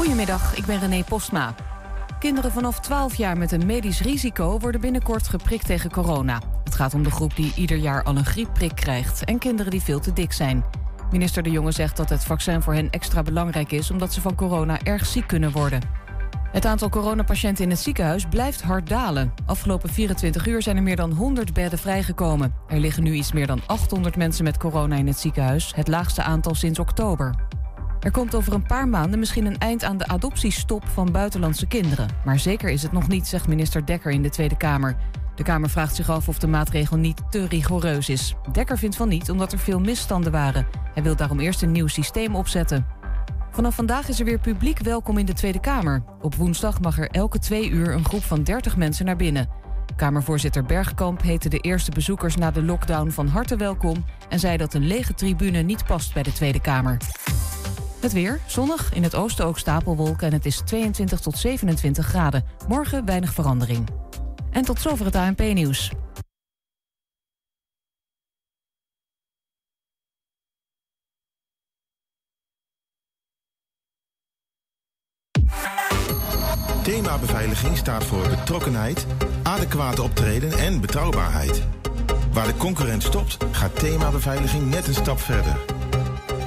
Goedemiddag, ik ben René Postma. Kinderen vanaf 12 jaar met een medisch risico worden binnenkort geprikt tegen corona. Het gaat om de groep die ieder jaar al een griepprik krijgt en kinderen die veel te dik zijn. Minister De Jonge zegt dat het vaccin voor hen extra belangrijk is omdat ze van corona erg ziek kunnen worden. Het aantal coronapatiënten in het ziekenhuis blijft hard dalen. Afgelopen 24 uur zijn er meer dan 100 bedden vrijgekomen. Er liggen nu iets meer dan 800 mensen met corona in het ziekenhuis, het laagste aantal sinds oktober. Er komt over een paar maanden misschien een eind aan de adoptiestop van buitenlandse kinderen. Maar zeker is het nog niet, zegt minister Dekker in de Tweede Kamer. De Kamer vraagt zich af of de maatregel niet te rigoureus is. Dekker vindt van niet, omdat er veel misstanden waren. Hij wil daarom eerst een nieuw systeem opzetten. Vanaf vandaag is er weer publiek welkom in de Tweede Kamer. Op woensdag mag er elke twee uur een groep van 30 mensen naar binnen. Kamervoorzitter Bergkamp heette de eerste bezoekers na de lockdown van harte welkom en zei dat een lege tribune niet past bij de Tweede Kamer. Het weer, zonnig, in het oosten ook stapelwolken en het is 22 tot 27 graden. Morgen weinig verandering. En tot zover het ANP-nieuws. Thema beveiliging staat voor betrokkenheid, adequate optreden en betrouwbaarheid. Waar de concurrent stopt, gaat thema beveiliging net een stap verder.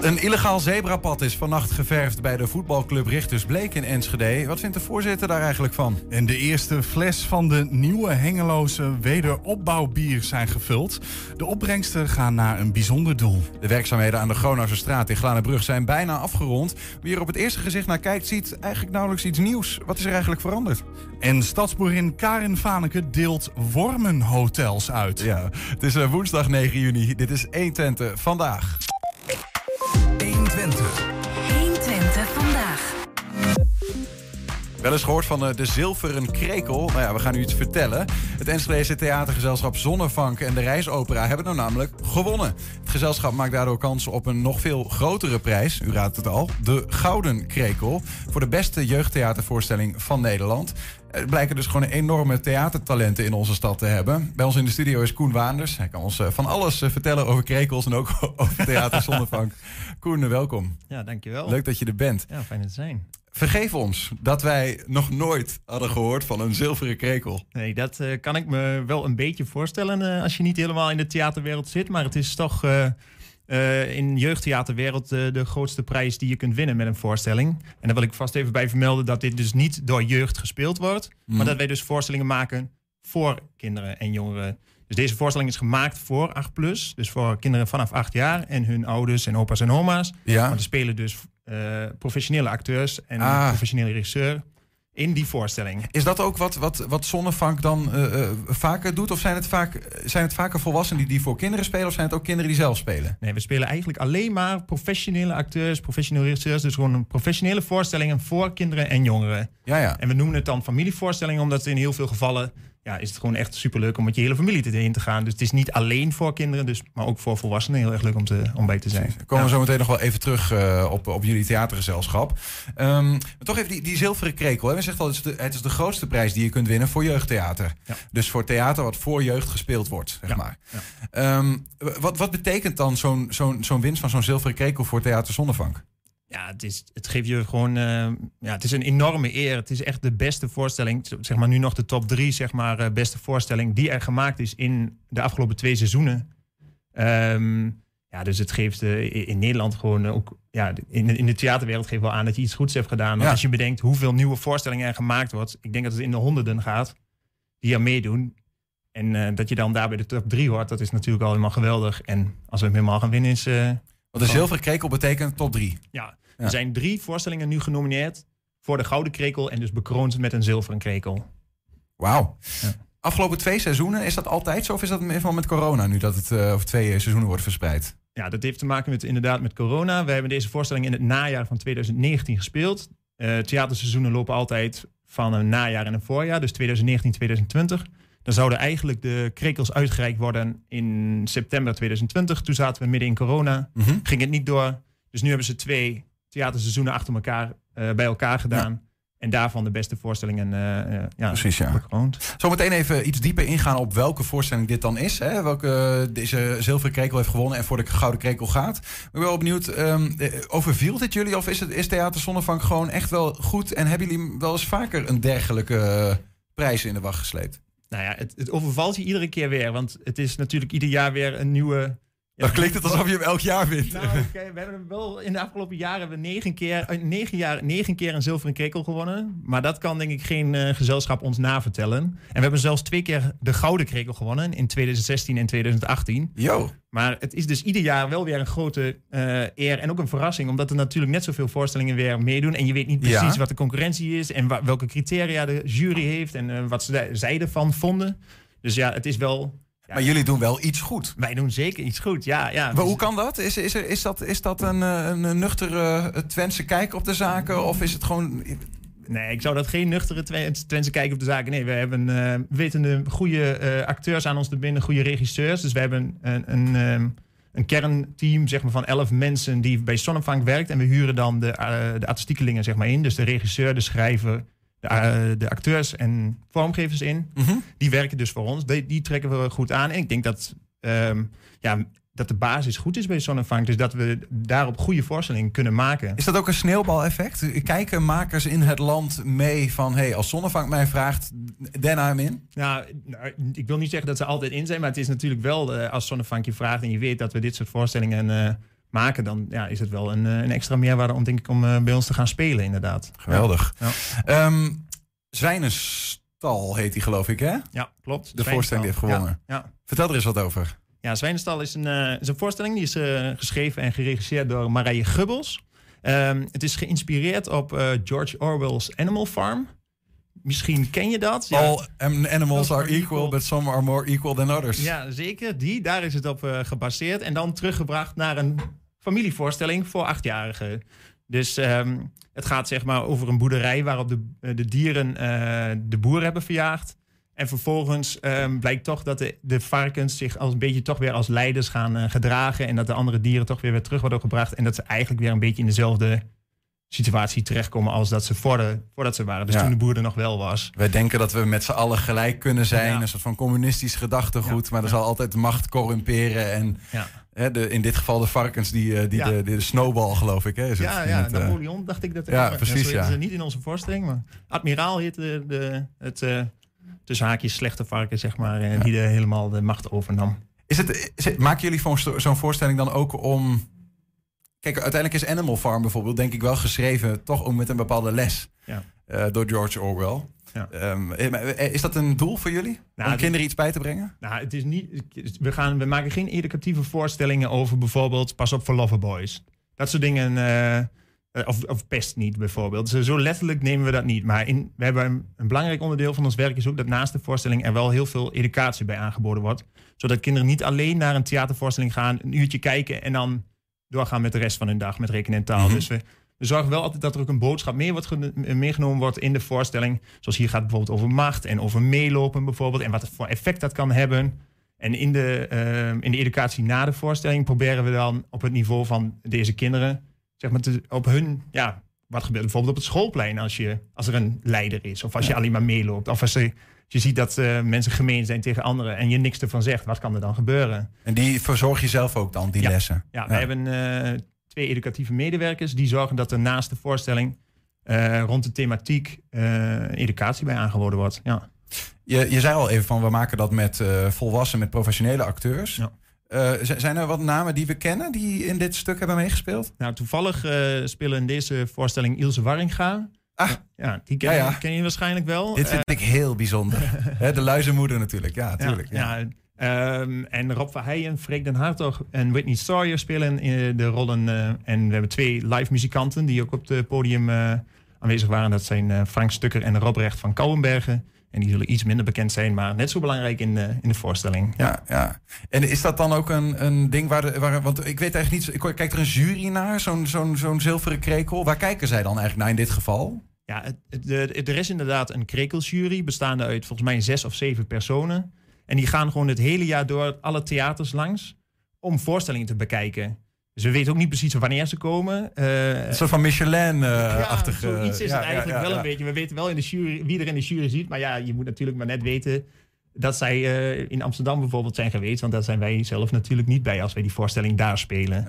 Een illegaal zebrapad is vannacht geverfd bij de voetbalclub Richters Bleek in Enschede. Wat vindt de voorzitter daar eigenlijk van? En de eerste fles van de nieuwe Hengeloze wederopbouwbier zijn gevuld. De opbrengsten gaan naar een bijzonder doel. De werkzaamheden aan de Gronauwse straat in Glanenbrug zijn bijna afgerond. Wie er op het eerste gezicht naar kijkt, ziet eigenlijk nauwelijks iets nieuws. Wat is er eigenlijk veranderd? En stadsboerin Karin Vaneke deelt wormenhotels uit. Ja, het is eh, woensdag 9 juni. Dit is 120 vandaag. Wel eens gehoord van eh, de zilveren krekel. Nou ja, we gaan u iets vertellen. Het Enschedese theatergezelschap Zonnevank en de Reisopera hebben nou namelijk gewonnen. Het gezelschap maakt daardoor kans op een nog veel grotere prijs. U raadt het al. De Gouden Krekel. Voor de beste jeugdtheatervoorstelling van Nederland. Er blijken dus gewoon enorme theatertalenten in onze stad te hebben. Bij ons in de studio is Koen Waanders. Hij kan ons eh, van alles eh, vertellen over krekels en ook over theater Zonnevank. Koen, welkom. Ja, dankjewel. Leuk dat je er bent. Ja, fijn te zijn. Vergeef ons dat wij nog nooit hadden gehoord van een zilveren krekel. Nee, dat uh, kan ik me wel een beetje voorstellen uh, als je niet helemaal in de theaterwereld zit. Maar het is toch uh, in jeugdtheaterwereld de grootste prijs die je kunt winnen met een voorstelling. En daar wil ik vast even bij vermelden dat dit dus niet door jeugd gespeeld wordt. Mm. Maar dat wij dus voorstellingen maken voor kinderen en jongeren. Dus deze voorstelling is gemaakt voor 8 plus. Dus voor kinderen vanaf 8 jaar en hun ouders en opa's en oma's. Ja. Maar er spelen dus uh, professionele acteurs en ah. professionele regisseur in die voorstelling. Is dat ook wat, wat, wat Zonnevank dan uh, uh, vaker doet? Of zijn het, vaak, zijn het vaker volwassenen die, die voor kinderen spelen? Of zijn het ook kinderen die zelf spelen? Nee, we spelen eigenlijk alleen maar professionele acteurs, professionele regisseurs. Dus gewoon een professionele voorstellingen voor kinderen en jongeren. Ja, ja. En we noemen het dan familievoorstellingen, omdat in heel veel gevallen ja, is het gewoon echt superleuk om met je hele familie erin te gaan. Dus het is niet alleen voor kinderen, dus, maar ook voor volwassenen heel erg leuk om, te, om bij te zijn. We komen ja. zo meteen nog wel even terug uh, op, op jullie theatergezelschap. Um, maar toch even die, die zilveren krekel. Hè? We zegt al, het is, de, het is de grootste prijs die je kunt winnen voor jeugdtheater. Ja. Dus voor theater wat voor jeugd gespeeld wordt, zeg maar. Um, wat, wat betekent dan zo'n zo'n zo'n winst van zo'n zilveren krekel voor Theater Zonnevank? Ja, het, is, het geeft je gewoon. Uh, ja, het is een enorme eer. Het is echt de beste voorstelling. Zeg maar nu nog de top drie, zeg maar, uh, beste voorstelling die er gemaakt is in de afgelopen twee seizoenen. Um, ja, dus het geeft uh, in Nederland gewoon ook. Ja, in, in de theaterwereld geeft wel aan dat je iets goeds hebt gedaan. Maar Ja. als je bedenkt hoeveel nieuwe voorstellingen er gemaakt wordt. Ik denk dat het in de honderden gaat die er meedoen. En eh, dat je dan daar bij de top drie hoort, dat is natuurlijk al helemaal geweldig. En als we hem helemaal gaan winnen, is. Eh, Want een zilveren krekel betekent top drie. ja, Ja. er zijn drie voorstellingen nu genomineerd voor de Gouden Krekel en dus bekroond met een zilveren krekel. Wauw. Ja. Afgelopen twee seizoenen, is dat altijd zo? Of is dat in ieder geval met corona nu dat het eh, over twee seizoenen wordt verspreid? Ja, dat heeft te maken met inderdaad met corona. We hebben deze voorstelling in het najaar van 2019 gespeeld. Uh, theaterseizoenen lopen altijd van een najaar en een voorjaar, dus 2019, 2020. Dan zouden eigenlijk de krekels uitgereikt worden in september 2020. Toen zaten we midden in corona, Mhm. ging het niet door. Dus nu hebben ze twee theaterseizoenen achter elkaar eh, bij elkaar gedaan. En daarvan de beste voorstellingen eh, ja, Precies, ja. bekroond. Zometeen even iets dieper ingaan op welke voorstelling dit dan is. Hè? Welke deze zilveren krekel heeft gewonnen en voor de gouden krekel gaat. Ik ben wel benieuwd, eh, overviel dit jullie? Of is, het, is Theater Zonnevank gewoon echt wel goed? En hebben jullie wel eens vaker een dergelijke prijs in de wacht gesleept? Nou ja, het, overvalt je iedere keer weer. Want het is natuurlijk ieder jaar weer een nieuwe... Dan klinkt het alsof je hem elk jaar wint. Nou, we hebben hem wel in de afgelopen jaren hebben we negen keer, eh, negen jaar, negen keer een zilveren krekel gewonnen. Maar dat kan denk ik geen eh, gezelschap ons navertellen. En we hebben zelfs twee keer de gouden krekel gewonnen in 2016 en 2018. Yo, Maar het is dus ieder jaar wel weer een grote eh, eer en ook een verrassing. Omdat er natuurlijk net zoveel voorstellingen weer meedoen. En je weet niet precies Ja. wat de concurrentie is en welke criteria de jury heeft en wat ze, zij ervan vonden. Dus ja, het is wel. Maar jullie doen wel iets goed. wij doen zeker iets goed. Ja, ja. Maar hoe kan dat? Is, is, er, is dat, is dat een, eh, een nuchtere eh, Twentse kijk op de zaken? Of is het gewoon... Nee, ik zou dat geen nuchtere Twen- Twentse kijken op de zaken. Nee, we hebben eh, we weten de goede eh, acteurs aan ons te binden, goede regisseurs. Dus we hebben een, een, ehm, een kernteam zeg maar, van elf mensen die bij Sonnenvank werkt. En we huren dan de, eh, de artistiekelingen zeg maar, in. Dus de regisseur, de schrijver, de, eh, de acteurs en vormgevers in. Mhm. Die werken dus voor ons. Die, die trekken we goed aan. En ik denk dat, ehm, ja, dat de basis goed is bij Sonnenvank. Dus dat we daarop goede voorstellingen kunnen maken. Is dat ook een sneeuwbaleffect? Kijken makers in het land mee van... Hey, als Zonnevank mij vraagt, then I'm in? Nou, nou, ik wil niet zeggen dat ze altijd in zijn, maar het is natuurlijk wel eh, als Zonnevankje vraagt en je weet dat we dit soort voorstellingen eh, maken, dan ja, is het wel een, eh, een extra meerwaarde om denk ik om eh, bij ons te gaan spelen, inderdaad. Geweldig. Ja. Ehm, Zwijnenstal heet die, geloof ik, hè? Ja, klopt. De voorstelling die heeft gewonnen. Ja, ja. Vertel er eens wat over. Ja, Zwijnenstal is een, eh, is een voorstelling die is geschreven en geregisseerd door Marije Gubbels. Ehm, het is geïnspireerd op George Orwell's Animal Farm. Misschien ken je dat. Ja. All animals are equal, but some are more equal than others. Ja, zeker. Die, daar is het op gebaseerd. En dan teruggebracht naar een familievoorstelling voor achtjarigen. Dus ehm, het gaat zeg maar over een boerderij waarop de, eh, de dieren eh, de boer hebben verjaagd. En vervolgens ehm, blijkt toch dat de, de varkens zich als een beetje toch weer als leiders gaan eh, gedragen. En dat de andere dieren toch weer weer terug worden gebracht. En dat ze eigenlijk weer een beetje in dezelfde situatie terechtkomen als dat ze voor de, voordat ze waren. Dus Ja. toen de boer er nog wel was. Wij denken dat we met z'n allen gelijk kunnen zijn. Ja. Een soort van communistisch gedachtegoed. Maar er zal altijd de macht corrumperen. En Ja. Hè, de, in dit geval de varkens, die, eh, die Ja. de, de snowball, geloof ik. Hè, is Ja, ja het, eh, Napoleon dacht ik dat. ja, precies, ja. ze niet in onze voorstelling, maar admiraal heet de, het eh, tussen haakjes slechte varken, zeg maar, eh, die de, helemaal de macht overnam. Is het, is het- maken jullie zo'n voorstelling dan ook om... Kijk, uiteindelijk is Animal Farm bijvoorbeeld, denk ik wel geschreven... toch ook met een bepaalde les Ja. eh, door George Orwell. Ja. Ehm, eh, eh, is dat een doel voor jullie? Nou, om kinderen iets bij te brengen? Nou, het is niet. We, gaan, we maken geen educatieve voorstellingen over bijvoorbeeld pas op voor loverboys. Dat soort dingen. eh, of, of pest niet bijvoorbeeld. Zo, zo letterlijk nemen we dat niet. Maar in, we hebben een, een belangrijk onderdeel van ons werk is ook dat naast de voorstelling er wel heel veel educatie bij aangeboden wordt. Zodat kinderen niet alleen naar een theatervoorstelling gaan, een uurtje kijken en dan doorgaan met de rest van hun dag met rekenen en taal. Mhm. Dus we, we zorgen wel altijd dat er ook een boodschap mee wordt geno- meegenomen wordt in de voorstelling. Zoals hier gaat het bijvoorbeeld over macht en over meelopen bijvoorbeeld. En wat voor effect dat kan hebben. En in de, eh, in de educatie na de voorstelling proberen we dan op het niveau van deze kinderen, zeg maar, te, op hun, ja, wat gebeurt bijvoorbeeld op het schoolplein als, je, als er een leider is. Of als je alleen maar meeloopt. Of als je, je ziet dat eh, mensen gemeen zijn tegen anderen en je niks ervan zegt. Wat kan er dan gebeuren? En die verzorg je zelf ook dan, die Ja. lessen? Ja, we hebben eh, twee educatieve medewerkers die zorgen dat er naast de voorstelling eh, rond de thematiek eh, educatie bij aangeboden wordt. Ja. Je, je zei al even van, we maken dat met eh, volwassen, met professionele acteurs. Ja. Zijn er wat namen die we kennen die in dit stuk hebben meegespeeld? Nou, toevallig eh, spelen in deze voorstelling Ilse Warringa. Ah. Ja, die ken, Ja, ja. ken je waarschijnlijk wel. Dit vind ik heel bijzonder. De luizenmoeder natuurlijk, ja, Ja, tuurlijk. Ja, ja. Ehm, en Rob Verheijen, Freek den Hartog en Whitney Sawyer spelen in de rollen. eh, en we hebben twee live muzikanten die ook op het podium eh, aanwezig waren. Dat zijn eh, Frank Stukker en Robrecht van Kouwenbergen. En die zullen iets minder bekend zijn, maar net zo belangrijk in, in de voorstelling. Ja, ja. En is dat dan ook een, een ding waar, de, waar... Want ik weet eigenlijk niet... Ik kijk er een jury naar, zo'n zo'n zo'n zilveren krekel. Waar kijken zij dan eigenlijk naar in dit geval? Ja, het, er is inderdaad een krekelsjury bestaande uit volgens mij zes of zeven personen. En die gaan gewoon het hele jaar door alle theaters langs om voorstellingen te bekijken. Dus we weten ook niet precies wanneer ze komen. Uh, een soort van Michelin-achtige... Uh, ja, zoiets is het eigenlijk wel een beetje. We weten wel in de jury, wie er in de jury ziet. Maar ja, je moet natuurlijk maar net weten dat zij uh, in Amsterdam bijvoorbeeld zijn geweest. Want daar zijn wij zelf natuurlijk niet bij als wij die voorstelling daar spelen.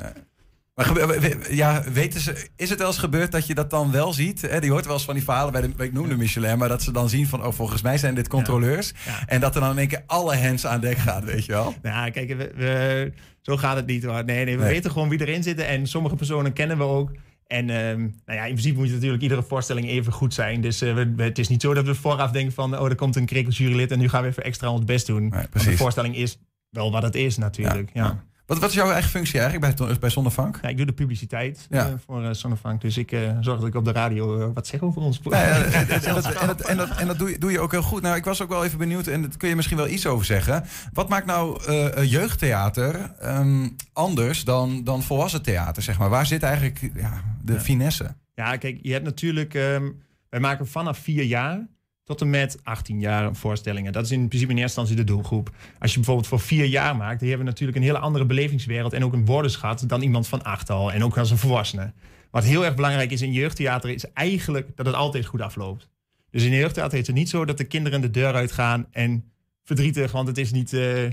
Maar ja, weten ze, is het wel eens gebeurd dat je dat dan wel ziet? Hè? Die hoort wel eens van die verhalen bij de, ik noemde Michelin, maar dat ze dan zien van, oh, volgens mij zijn dit controleurs. En dat er dan in één keer alle hands aan dek gaat, weet je wel? Nou, kijk, we, zo gaat het niet hoor. Nee, nee, we weten gewoon wie erin zit en sommige personen kennen we ook. En um, nou ja, in principe moet natuurlijk iedere voorstelling even goed zijn. Dus uh, we, het is niet zo dat we vooraf denken van... oh, er komt een krekeljurylid en nu gaan we even extra ons best doen. Nee, de voorstelling is wel wat het is natuurlijk. ja. Wat, wat is jouw eigen functie eigenlijk bij, bij Zonnevank? Ja, ik doe de publiciteit ja. uh, voor uh, Zonnevank. Dus ik uh, zorg dat ik op de radio wat zeg over ons. Ja, en, dat, en, dat, en, dat, en dat doe je, doe je ook heel goed. Nou, ik was ook wel even benieuwd, en daar kun je misschien wel iets over zeggen. Wat maakt nou jeugdtheater um, anders dan, dan volwassen theater, zeg maar? Waar zit eigenlijk ja, de finesse? Ja, kijk, je hebt natuurlijk... Um, wij maken vanaf vier jaar tot en met 18 jaar voorstellingen. Dat is in principe in eerste instantie de doelgroep. Als je bijvoorbeeld voor vier jaar maakt, dan hebben we natuurlijk een hele andere belevingswereld en ook een woordenschat dan iemand van acht al en ook als een volwassene. Wat heel erg belangrijk is in jeugdtheater is eigenlijk dat het altijd goed afloopt. Dus in jeugdtheater is het niet zo dat de kinderen de deur uitgaan en verdrietig, want het is niet. Uh,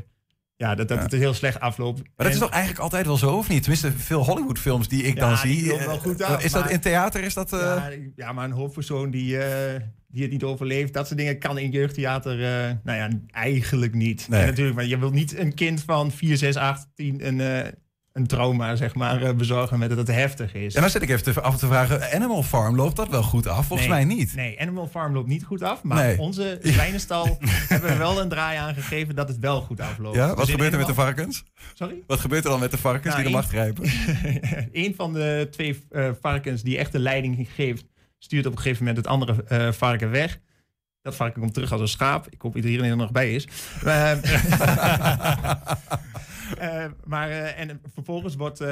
ja, dat, dat het heel slecht afloopt. Maar dat is toch eigenlijk altijd wel zo, of niet? Tenminste, veel Hollywoodfilms die ik dan zie. wel eh, goed af, is dat in theater? Is dat, uh... ja, ja, maar een hoofdpersoon die, uh, die het niet overleeft, dat soort dingen kan in jeugdtheater, uh, nou ja, eigenlijk niet. Nee. natuurlijk, maar je wilt niet een kind van 4, 6, 8, 10 een een trauma zeg maar, eh, bezorgen met dat het heftig is. En dan zit ik even af te vragen, Animal Farm, loopt dat wel goed af? Volgens mij niet. Nee, Animal Farm loopt niet goed af. Maar onze zwijnenstal hebben we wel een draai aangegeven dat het wel goed afloopt. Ja, wat dus gebeurt er met de varkens? Sorry? Wat gebeurt er dan met de varkens die de macht grijpen? een van de twee varkens die echt de leiding geeft, stuurt op een gegeven moment het andere uh, varken weg. Dat varken komt terug als een schaap. Ik hoop dat iedereen er nog bij is. Uh, maar, uh, en vervolgens wordt,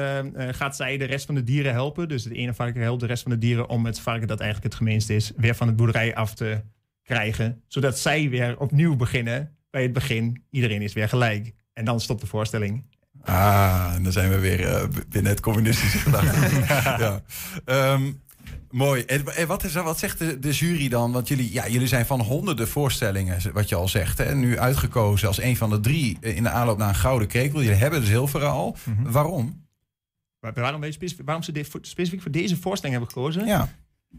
gaat zij de rest van de dieren helpen. Dus het ene varken helpt de rest van de dieren om het varken dat eigenlijk het gemeenste is, weer van het boerderij af te krijgen. Zodat zij weer opnieuw beginnen bij het begin. Iedereen is weer gelijk. En dan stopt de voorstelling. Ah, en dan zijn we weer binnen het communistische gedachte. ja. Um, Mooi. En wat, is, wat zegt de, de, jury dan? Want jullie, ja, jullie zijn van honderden voorstellingen, wat je al zegt. Hè, nu uitgekozen als een van de drie in de aanloop naar een gouden krekel. Jullie hebben de zilveren al. Mm Waarom? Waarom, waarom ze dit, specifiek voor deze voorstelling hebben gekozen? Ja.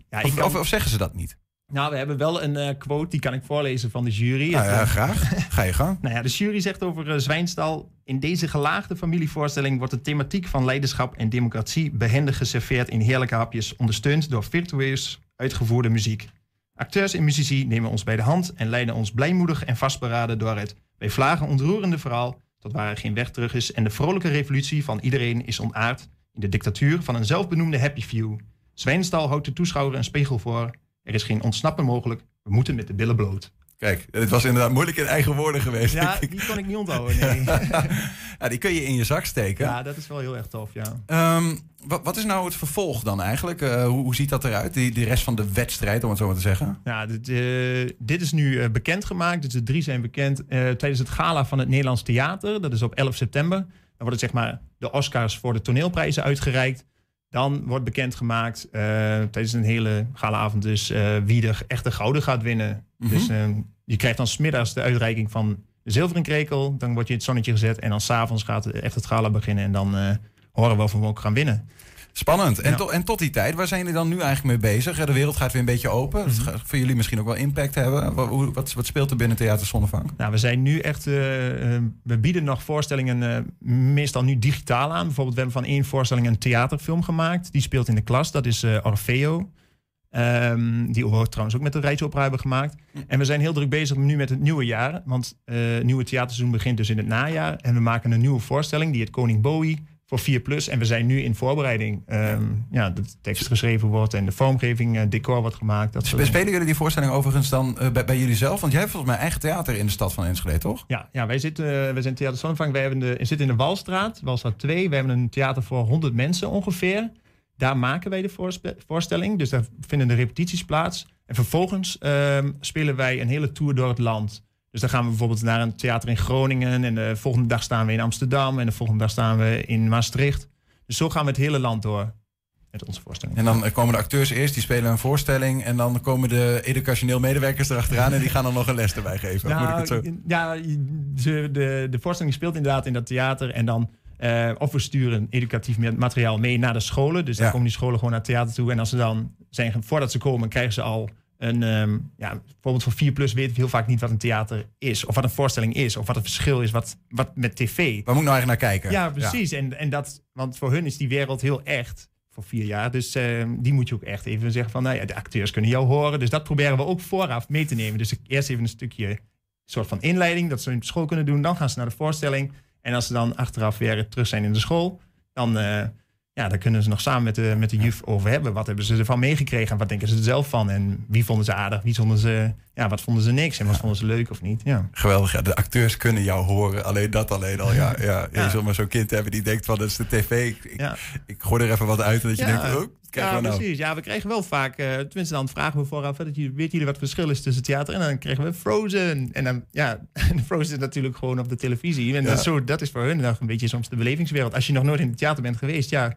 ja of, of, of zeggen ze dat niet? Nou, we hebben wel een uh, quote, die kan ik voorlezen van de jury. Nou ja, graag. Ga je gang. nou ja, de jury zegt over uh, Zwijnstal... In deze gelaagde familievoorstelling wordt de thematiek van leiderschap en democratie... behendig geserveerd in heerlijke hapjes... ondersteund door virtueus uitgevoerde muziek. Acteurs en muzici nemen ons bij de hand... en leiden ons blijmoedig en vastberaden door het... bij vlagen ontroerende verhaal... tot waar er geen weg terug is... en de vrolijke revolutie van iedereen is ontaard... in de dictatuur van een zelfbenoemde happy few. Zwijnstal houdt de toeschouwer een spiegel voor... Er is geen ontsnappen mogelijk. We moeten met de billen bloot. Kijk, het was inderdaad moeilijk in eigen woorden geweest. Ja, die kon ik niet onthouden, nee. ja, die kun je in je zak steken. Ja, dat is wel heel erg tof, ja. Um, wat, wat, is nou het vervolg dan eigenlijk? Uh, hoe, hoe, ziet dat eruit, die, die rest van de wedstrijd, om het zo maar te zeggen? Ja, dit, uh, dit is nu uh, bekendgemaakt. Dus de drie zijn bekend tijdens het gala van het Nederlands Theater. Dat is op 11 september. Dan worden zeg maar de Oscars voor de toneelprijzen uitgereikt. Dan wordt bekendgemaakt uh, tijdens een hele avond dus uh, wie er echt de gouden gaat winnen. Mhm. Dus uh, je krijgt dan smiddags de uitreiking van de zilveren krekel. Dan word je in het zonnetje gezet en dan s'avonds gaat echt het gala beginnen. En dan horen we of we ook gaan winnen. Spannend. En, to, en tot die tijd, waar zijn jullie dan nu eigenlijk mee bezig? De wereld gaat weer een beetje open. Dat gaat voor jullie misschien ook wel impact hebben. Wat, wat, wat speelt er binnen Theater Zonnevank? Nou, we zijn nu echt... Uh, we bieden nog voorstellingen uh, meestal nu digitaal aan. Bijvoorbeeld, we hebben van één voorstelling een theaterfilm gemaakt. Die speelt in de klas. Dat is uh, Orfeo. Um, die we trouwens ook met de Rijksopera hebben gemaakt. En we zijn heel druk bezig nu met het nieuwe jaar. Want het nieuwe theaterseizoen begint dus in het najaar. En we maken een nieuwe voorstelling. Die het Koning Bowie voor 4 plus. En we zijn nu in voorbereiding. ehm, ja, dat de tekst geschreven wordt en de vormgeving, eh, decor wordt gemaakt. Dat soort dingen. Spelen jullie die voorstelling overigens dan eh, bij, bij jullie zelf? Want jij hebt volgens mij eigen theater in de stad van Enschede, toch? Ja, ja wij, zitten, eh, wij zijn Theater Zonvang. Wij hebben de, zitten in de Walstraat, Walstraat 2. We hebben een theater voor 100 mensen ongeveer. Daar maken wij de voorspe- voorstelling. Dus daar vinden de repetities plaats. En vervolgens ehm, spelen wij een hele tour door het land. Dus dan gaan we bijvoorbeeld naar een theater in Groningen. En de volgende dag staan we in Amsterdam. En de volgende dag staan we in Maastricht. Dus zo gaan we het hele land door met onze voorstelling. En dan komen de acteurs eerst, die spelen een voorstelling. En dan komen de educationeel medewerkers erachteraan. en die gaan dan nog een les erbij geven. Moet ik het zo... Nou, ja, ze- de, de voorstelling speelt inderdaad in dat theater. En dan, eh, of we sturen educatief ma- materiaal mee naar de scholen. Dus dan Ja. komen die scholen gewoon naar het theater toe. En als ze dan zijn, voordat ze komen, krijgen ze al een. ehm, ja, bijvoorbeeld voor 4 plus weten we heel vaak niet wat een theater is. Of wat een voorstelling is. Of wat het verschil is wat, wat met tv. Waar moet ik nou eigenlijk naar kijken? Ja, precies. En, en dat, want voor hun is die wereld heel echt voor vier jaar. Dus ehm, die moet je ook echt even zeggen van, nou ja, de acteurs kunnen jou horen. Dus dat proberen we ook vooraf mee te nemen. Dus eerst even een stukje soort van inleiding, dat ze in school kunnen doen. Dan gaan ze naar de voorstelling. En als ze dan achteraf weer terug zijn in de school, dan, eh, ja, dan kunnen ze nog samen met de, met de juf over hebben. Wat hebben ze ervan meegekregen en wat denken ze er zelf van? En wie vonden ze aardig, wie vonden ze, ja, wat vonden ze niks en wat vonden ze leuk of niet? Ja. Geweldig, ja. De acteurs kunnen jou horen. Alleen dat alleen al, ja. ja. Je Ja. zult maar zo'n kind hebben die denkt van, dat is de tv. Ik, ik, gooi er even wat uit. En dat je denkt, oh, ja, nou? precies. Ja, we krijgen wel vaak, eh, tenminste dan vragen we vooraf, hè, dat jullie, weten jullie wat het verschil is tussen theater en dan krijgen we Frozen. En dan, ja, en Frozen is natuurlijk gewoon op de televisie. En Ja. dat, is zo, dat is voor hun nog een beetje soms de belevingswereld. Als je nog nooit in het theater bent geweest, ja,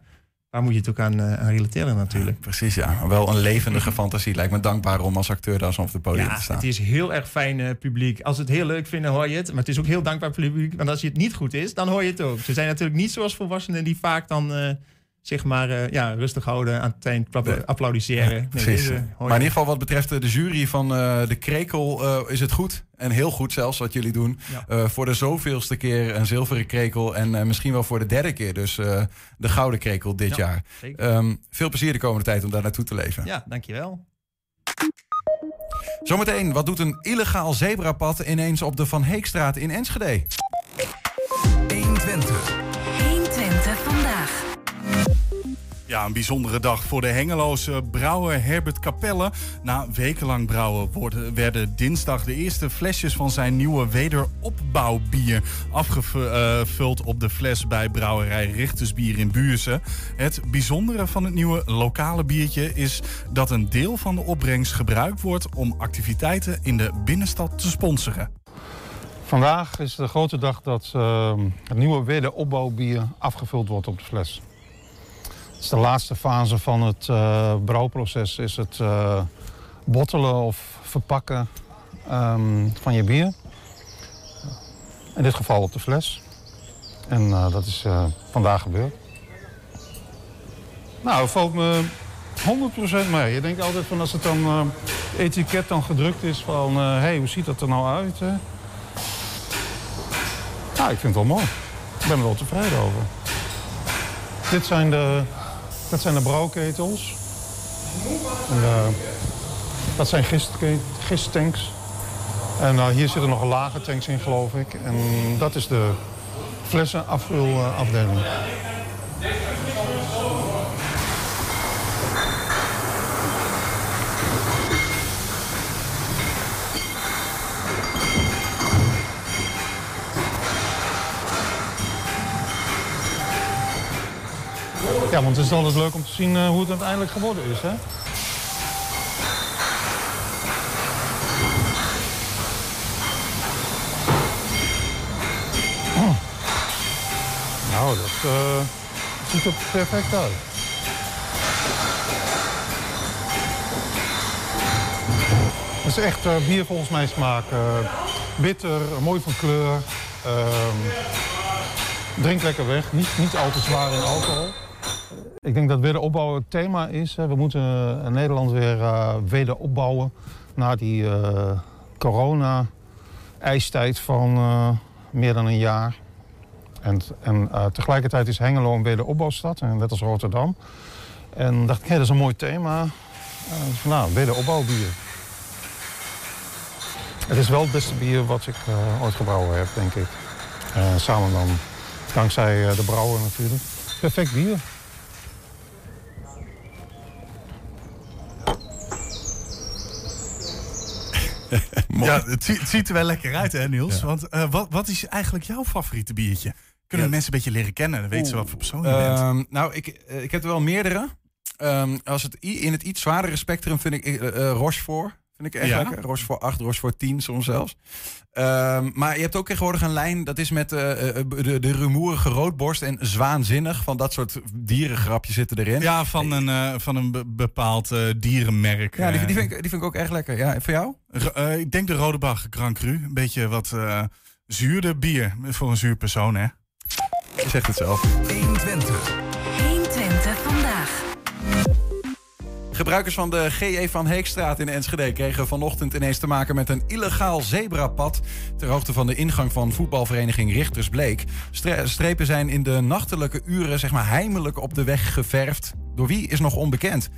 waar moet je het ook aan, eh, aan relateren natuurlijk. Precies, ja. Wel een levendige fantasie. Lijkt me dankbaar om als acteur daar zo op het podium Ja, te staan. het is heel erg fijn eh, publiek. Als ze het heel leuk vinden, hoor je het. Maar het is ook heel dankbaar publiek. Want als je het niet goed is, dan hoor je het ook. Ze zijn natuurlijk niet zoals volwassenen die vaak dan zich maar eh, ja, rustig houden aan het eind applaudisseren. Nee, Precies. deze hoor maar in ieder geval wat betreft de jury van eh, de Krekel eh, is het goed. En heel goed zelfs wat jullie doen. Ja. Eh, voor de zoveelste keer een zilveren krekel. En eh, misschien wel voor de derde keer dus eh, de gouden krekel dit Ja, jaar. Ehm, veel plezier de komende tijd om daar naartoe te leven. Ja, dankjewel. Zometeen, wat doet een illegaal zebrapad ineens op de Van Heekstraat in Enschede? 120. 120 vandaag. Ja, een bijzondere dag voor de Hengeloze brouwer Herbert Capelle. Na wekenlang brouwen worden, werden dinsdag de eerste flesjes van zijn nieuwe wederopbouwbier afgevuld op de fles bij brouwerij Richtersbier in Buurse. Het bijzondere van het nieuwe lokale biertje is dat een deel van de opbrengst gebruikt wordt om activiteiten in de binnenstad te sponsoren. Vandaag is de grote dag dat eh, het nieuwe wederopbouwbier afgevuld wordt op de fles. Is de laatste fase van het eh, brouwproces. Is het eh, bottelen of verpakken ehm, van je bier. In dit geval op de fles. En eh, dat is vandaag gebeurd. Nou, valt me 100% mee. Je denkt altijd van als het dan etiket dan gedrukt is van... hé, hey, hoe ziet dat er nou uit? Ja, ik vind het wel mooi. Ik ben er wel tevreden over. Dit zijn de, dat zijn de brouwketels. En, eh, dat zijn gisttanks. En eh, hier zitten nog lage tanks in, geloof ik. En dat is de flessenafvulafdeling. Ja, want het is altijd leuk om te zien eh, hoe het uiteindelijk geworden is, hè? Oh. Nou, dat eh, ziet er perfect uit. Het is echt eh, bier volgens mijn smaak. bitter, mooi van kleur. ehm, drink lekker weg. Niet, niet al te zwaar in alcohol. Ik denk dat wederopbouwen het thema is. We moeten eh, Nederland weer eh, wederopbouwen na die eh, corona-ijstijd van meer dan een jaar. En, en tegelijkertijd is Hengelo een wederopbouwstad, net als Rotterdam. En dacht ik, dat is een mooi thema. Dus, nou, wederopbouwbier. Het is wel het beste bier wat ik ooit gebrouwen heb, denk ik. Samen dan, dankzij de brouwer natuurlijk. Perfect bier. Ja, het, zie- het ziet er wel lekker uit, hè, Niels? Ja. Want eh, wat, wat is eigenlijk jouw favoriete biertje? Kunnen we mensen een beetje leren kennen? Dan weten ze wat voor persoon je bent. Ehm, nou, ik, eh, ik heb er wel meerdere. Ehm, als het in het iets zwaardere spectrum vind ik eh, Rochefort. Vind ik echt Ja? lekker. Rochefort 8, Rochefort 10 soms zelfs. Ehm, maar je hebt ook tegenwoordig een lijn, dat is met eh, eh, de, de rumoerige roodborst en zwaanzinnig. Van dat soort dierengrapjes zitten erin. Ja, van een, eh, van een be- bepaald eh, dierenmerk. Ja, die, eh. die, vind ik, die vind ik ook echt lekker. Ja, en voor jou? Eh, ik denk de Rodebach Grand Cru. Een beetje wat eh, zuurder bier. Voor een zuur persoon, hè? Je zegt het zelf. 120. 120 Gebruikers van de GE van Heekstraat in Enschede kregen vanochtend ineens te maken met een illegaal zebrapad ter hoogte van de ingang van voetbalvereniging Richtersbleek. Stre- strepen zijn in de nachtelijke uren zeg maar heimelijk op de weg geverfd. Door wie is nog onbekend.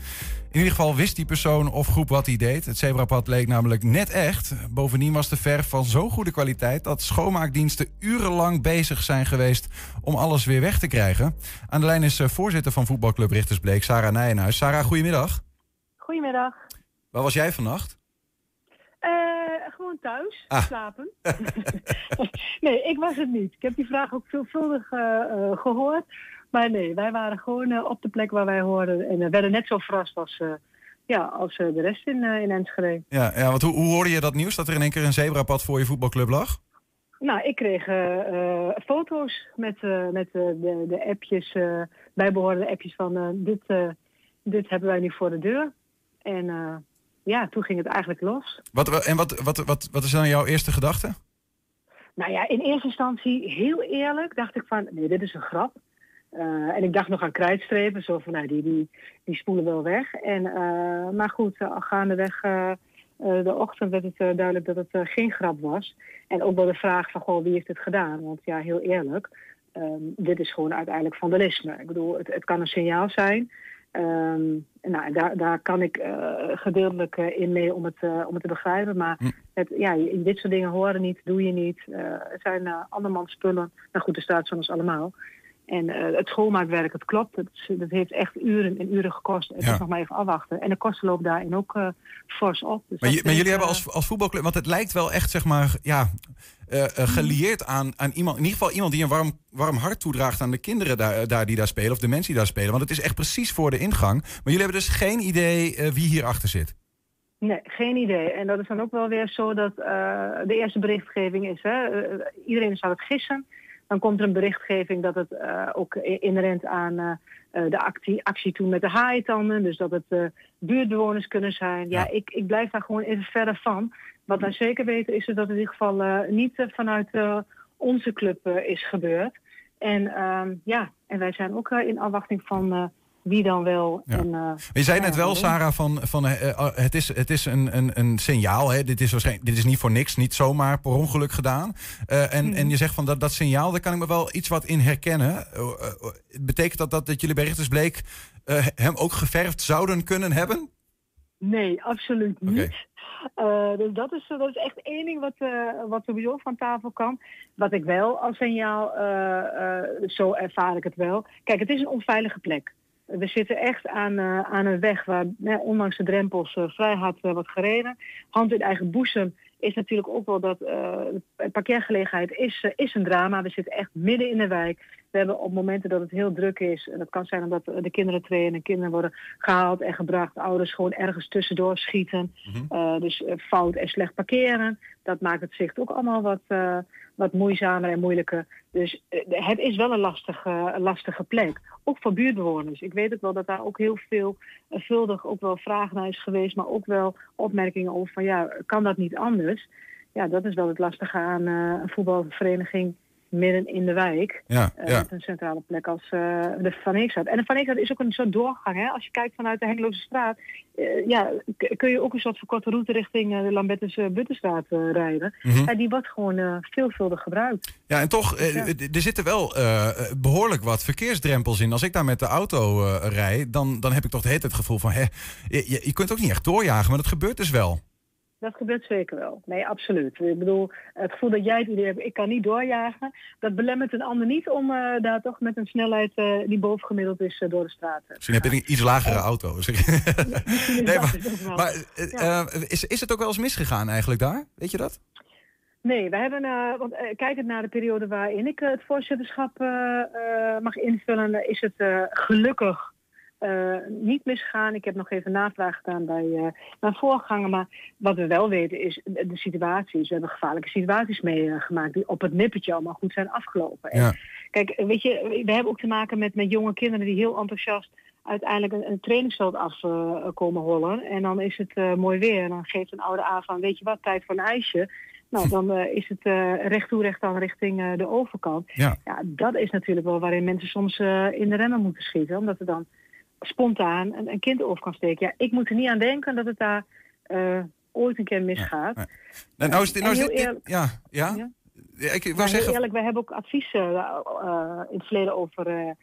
In ieder geval wist die persoon of groep wat hij deed. Het zebrapad leek namelijk net echt. Bovendien was de verf van zo'n goede kwaliteit dat schoonmaakdiensten urenlang bezig zijn geweest om alles weer weg te krijgen. Aan de lijn is eh, voorzitter van voetbalclub Richtersbleek, Sarah Nijenhuis. Sarah, goedemiddag. Goedemiddag. Waar was jij vannacht? Eh, gewoon thuis, Ah. slapen. nee, ik was het niet. Ik heb die vraag ook veelvuldig eh, gehoord. Maar nee, wij waren gewoon eh, op de plek waar wij hoorden. En eh, werden net zo verrast als, eh, ja, als de rest in, in Enschede. Ja, ja want hoe, hoe hoorde je dat nieuws dat er in één keer een zebrapad voor je voetbalclub lag? Nou, ik kreeg foto's met, met de, de appjes, eh bijbehorende appjes van dit, dit hebben wij nu voor de deur. En ja, toen ging het eigenlijk los. Wat, en wat, wat, wat, wat is dan jouw eerste gedachte? Nou ja, in eerste instantie, heel eerlijk, dacht ik van, nee, dit is een grap. Eh, en ik dacht nog aan krijtstrepen, zo van, nou, die, die, die spoelen wel weg. En, eh, maar goed, uh, gaandeweg de ochtend werd het duidelijk dat het geen grap was. En ook wel de vraag van, goh, wie heeft het gedaan? Want ja, heel eerlijk, ehm, dit is gewoon uiteindelijk vandalisme. Ik bedoel, het, het kan een signaal zijn. Ehm, nou, daar, daar kan ik gedeeltelijk in mee om het, om het te begrijpen. Maar Hm. het, ja, dit soort dingen horen niet, doe je niet. Het zijn andermans spullen. Nou goed, er staat van ons allemaal. En eh, het schoonmaakwerk, het klopt. Dat heeft echt uren en uren gekost. Het Ja. is nog maar even afwachten. En de kosten lopen daarin ook eh, fors op. Dus Maar, je- jullie hebben eh, als, als voetbalclub, want het lijkt wel echt zeg maar, ja, eh, gelieerd aan, aan iemand, in ieder geval iemand die een warm, warm hart toedraagt aan de kinderen daar, daar die daar spelen, of de mensen die daar spelen. Want het is echt precies voor de ingang. Maar jullie hebben dus geen idee wie hierachter zit. Nee, geen idee. En dat is dan ook wel weer zo dat de eerste berichtgeving is... Hè, iedereen aan het gissen. Dan komt er een berichtgeving dat het eh, ook inherent aan eh, eh, de actie, actie toen met de haaientanden... dus dat het buurtbewoners kunnen zijn. Ja, Ja. Ik, ik blijf daar gewoon even verder van. Wat wij zeker weten is dat het in ieder geval niet vanuit onze club is gebeurd. En ehm, ja, en wij zijn ook in afwachting van wie dan wel... Ja. En, eh, je zei net wel? Sarah, van, van eh, eh, het is, het is een, een, een signaal. Hè? Dit, is waarschijnlijk, dit is niet voor niks, niet zomaar per ongeluk gedaan. En, en je zegt van dat, dat signaal, daar kan ik me wel iets wat in herkennen. Betekent dat, dat dat jullie bij Richtersbleek hem ook geverfd zouden kunnen hebben? Nee, absoluut niet. Dus dat is, dat is echt één ding wat, eh, wat sowieso van tafel kan. Wat ik wel als signaal, zo ervaar ik het wel. Kijk, het is een onveilige plek. We zitten echt aan, eh, aan een weg waar ondanks de drempels eh, vrij hard wordt gereden. Hand in eigen boezem is natuurlijk ook wel dat parkeergelegenheid is, is een drama. We zitten echt midden in de wijk. We hebben op momenten dat het heel druk is, en dat kan zijn omdat de kinderen trainen, kinderen worden gehaald en gebracht, ouders gewoon ergens tussendoor schieten. Mhm. Eh, dus eh, fout en slecht parkeren. Dat maakt het zicht ook allemaal wat, eh, wat moeizamer en moeilijker. Dus het is wel een lastige, lastige plek. Ook voor buurtbewoners. Ik weet ook wel dat daar ook heel veel eh, vuldig ook wel vragen naar is geweest. Maar ook wel opmerkingen over van ja, kan dat niet anders? Ja, dat is wel het lastige aan een voetbalvereniging midden in de wijk. Ja, Eh, ja. Met een centrale plek als eh, de Van Eekstraat. En de Van Eekstraat is ook een soort doorgang. Hè? Als je kijkt vanuit de Hengeloze straat, eh, ja, kun je ook een soort verkorte route richting de Lambertus Buttenstraat rijden. Mhm. En die wordt gewoon veelvuldig gebruikt. Ja, en toch, Ja. er zitten wel eh, behoorlijk wat verkeersdrempels in. Als ik daar met de auto rij, dan, dan heb ik toch de hele tijd het gevoel van... Hè, je, je- je kunt ook niet echt doorjagen, maar dat gebeurt dus wel. Dat gebeurt zeker wel. Nee, absoluut. Ik bedoel, het gevoel dat jij het idee hebt, ik kan niet doorjagen, dat belemmert een ander niet om uh, daar toch met een snelheid uh, die bovengemiddeld is uh, door de straat. Misschien heb je een iets lagere auto. nee, maar, maar ja. is, is het ook wel eens misgegaan eigenlijk daar? Weet je dat? Nee, we hebben, uh, want uh, kijkend naar de periode waarin ik uh, het voorzitterschap mag invullen, is het gelukkig niet misgegaan. Ik heb nog even navraag gedaan bij mijn voorganger. Maar wat we wel weten is de, situaties. We hebben gevaarlijke situaties meegemaakt die op het nippertje allemaal goed zijn afgelopen. Ja. Kijk, weet je, we hebben ook te maken met, met jonge kinderen die heel enthousiast uiteindelijk een, een trainingsveld afkomen hollen. En dan is het mooi weer. En dan geeft een oude van, weet je wat, tijd voor een ijsje. Nou, dan uh, is het uh, recht toe, recht aan richting uh, de overkant. Ja. ja, dat is natuurlijk wel waarin mensen soms in de remmen moeten schieten. Omdat er dan spontaan een, een, kind over kan steken. Ja, ik moet er niet aan denken dat het daar ooit een keer misgaat. Ja, ja. Nou, is dit, nou is dit, eerlijk, ja, ja. ja. Ik wou maar zeggen... eerlijk, we hebben ook advies in het verleden over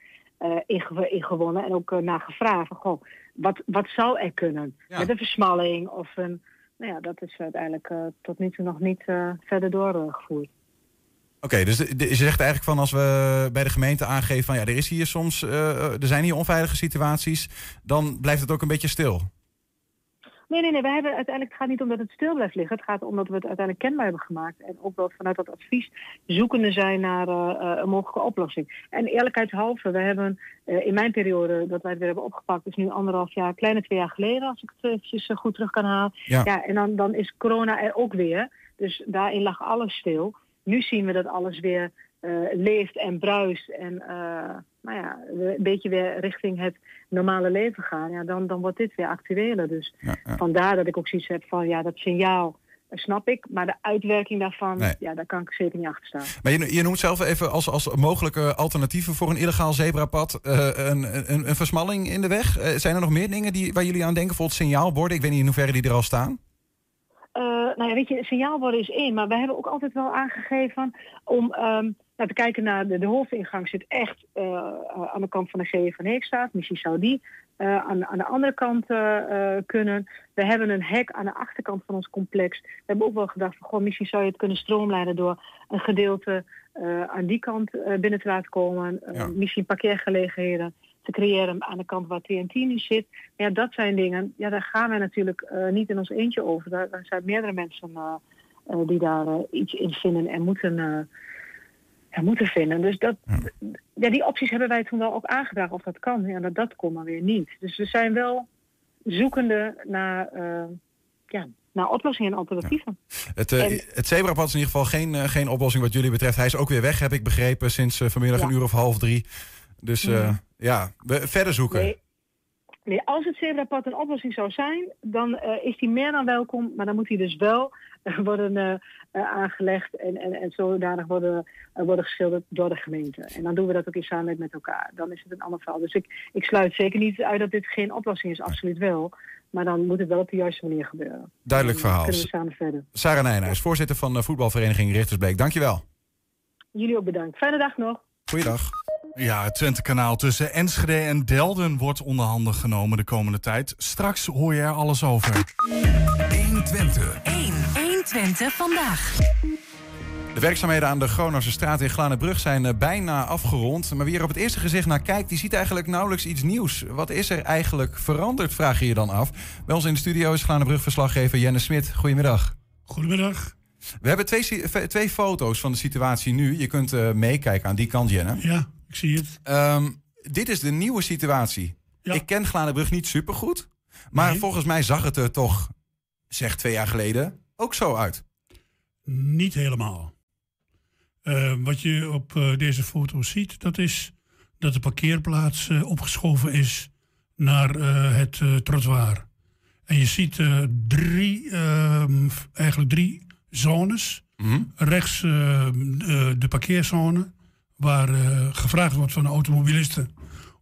ingewonnen. En ook naar gevraagd. Goh, wat, wat zou er kunnen? Met een versmalling of een nou ja, dat is uiteindelijk tot nu toe nog niet verder doorgevoerd. Oké, okay, dus je zegt eigenlijk van als we bij de gemeente aangeven van ja, er is hier soms, uh, er zijn hier onveilige situaties, dan blijft het ook een beetje stil. Nee, nee, nee. We hebben uiteindelijk, het gaat niet om dat het stil blijft liggen. Het gaat om dat we het uiteindelijk kenbaar hebben gemaakt. En ook wel vanuit dat advies zoekende zijn naar uh, een mogelijke oplossing. En eerlijkheidshalve, we hebben uh, in mijn periode dat wij het weer hebben opgepakt, is nu anderhalf jaar, kleine twee jaar geleden, als ik het eventjes goed terug kan halen. Ja. ja en dan, dan is corona er ook weer. Dus daarin lag alles stil. Nu zien we dat alles weer uh, leeft en bruist en uh, nou ja, een beetje weer richting het normale leven gaan, ja, dan, dan wordt dit weer actueler. Dus ja, ja. vandaar dat ik ook zoiets heb van ja, dat signaal snap ik, maar de uitwerking daarvan, Nee. ja, daar kan ik zeker niet achter staan. Maar je, je noemt zelf even als, als mogelijke alternatieven voor een illegaal zebrapad uh, een, een, een versmalling in de weg. Uh, zijn er nog meer dingen die, waar jullie aan denken? Bijvoorbeeld signaalborden, ik weet niet in hoeverre die er al staan. Uh, nou ja, weet je, signaalborden is één, maar we hebben ook altijd wel aangegeven om um, nou, te kijken naar de, de hoofdingang zit echt uh, aan de kant van de GE van Heekstraat. Misschien zou die uh, aan, aan de andere kant kunnen. We hebben een hek aan de achterkant van ons complex. We hebben ook wel gedacht van, goh, misschien zou je het kunnen stroomlijnen door een gedeelte aan die kant binnen te laten komen. Ja. Misschien parkeergelegenheden te creëren aan de kant waar TNT nu zit. Maar ja, dat zijn dingen, ja, daar gaan wij natuurlijk niet in ons eentje over. Daar, daar zijn meerdere mensen die daar iets in vinden en moeten ja, moeten vinden. Dus dat, Ja. ja. die opties hebben wij toen wel ook aangedragen of dat kan. Ja, dat, dat kon maar weer niet. Dus we zijn wel zoekende naar, ja, naar oplossingen en alternatieven. Het, uh, En- het zebrapad is in ieder geval geen, uh, geen oplossing wat jullie betreft. Hij is ook weer weg, heb ik begrepen, sinds uh, vanmiddag Ja. een uur of half drie. Dus uh, Mhm. ja, we verder zoeken. Nee, nee, als het zebrapad een oplossing zou zijn, dan uh, is die meer dan welkom. Maar dan moet hij dus wel uh, worden uh, aangelegd en, en, en zodanig worden, worden geschilderd door de gemeente. En dan doen we dat ook in samenwerking met elkaar. Dan is het een ander verhaal. Dus ik, ik sluit zeker niet uit dat dit geen oplossing is, absoluut wel. Maar dan moet het wel op de juiste manier gebeuren. Duidelijk Dan verhaal. Kunnen we samen verder. Sarah Nijnhuis, voorzitter van de voetbalvereniging Richtersbeek. Dankjewel. Jullie ook bedankt. Fijne dag nog. Goeiedag. Ja, het Twente-kanaal tussen Enschede en Delden wordt onder handen genomen de komende tijd. Straks hoor je er alles over. 120. 1. 120 vandaag. De werkzaamheden aan de Groningse straat in Glanenbrug zijn eh, bijna afgerond. Maar wie er op het eerste gezicht naar kijkt, die ziet eigenlijk nauwelijks iets nieuws. Wat is er eigenlijk veranderd, vraag je je dan af. Bij ons in de studio is Glanenbrug-verslaggever Jenne Smit. Goedemiddag. Goedemiddag. We hebben twee, twee foto's van de situatie nu. Je kunt eh, meekijken aan die kant, Jenne. Ja, ik zie het. Ehm, dit is de nieuwe situatie. Ja. Ik ken Glanenbrug niet supergoed. Maar Nee. volgens mij zag het er toch, zeg twee jaar geleden, ook zo uit. Niet helemaal. Eh, wat je op eh, deze foto ziet, dat is dat de parkeerplaats eh, opgeschoven is naar eh, het trottoir. En je ziet drie, ehm, eigenlijk drie zones. Mhm. Rechts de parkeerzone, waar eh, gevraagd wordt van de automobilisten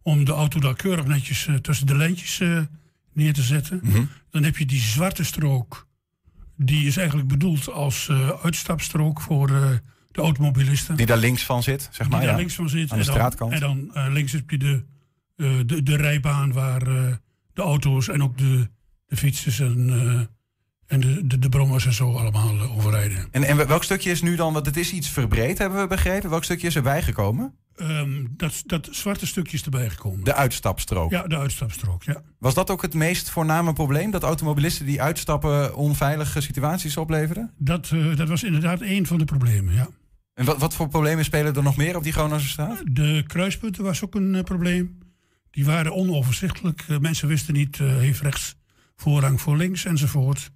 om de auto daar keurig netjes eh, tussen de lijntjes eh, neer te zetten. Mhm. Dan heb je die zwarte strook. Die is eigenlijk bedoeld als uitstapstrook voor de automobilisten. Die daar links van zit, zeg die maar. daar ja. links van zit. Aan de en dan, straatkant. En dan links heb je de, de, de rijbaan waar de auto's en ook de, de fietsers en, En de, de, de brommers en zo allemaal eh, overrijden. En, en welk stukje is nu dan, want het is iets verbreed, hebben we begrepen. Welk stukje is erbij gekomen? Ehm, dat, dat zwarte stukje is erbij gekomen. De uitstapstrook. Ja, de uitstapstrook, ja. Was dat ook het meest voorname probleem? Dat automobilisten die uitstappen onveilige situaties opleverden? Dat, eh, dat was inderdaad één van de problemen, ja. En wat, wat voor problemen spelen er nog meer op die Groningse straat? De kruispunten was ook een eh, probleem. Die waren onoverzichtelijk. Mensen wisten niet, heeft rechts voorrang voor links enzovoort.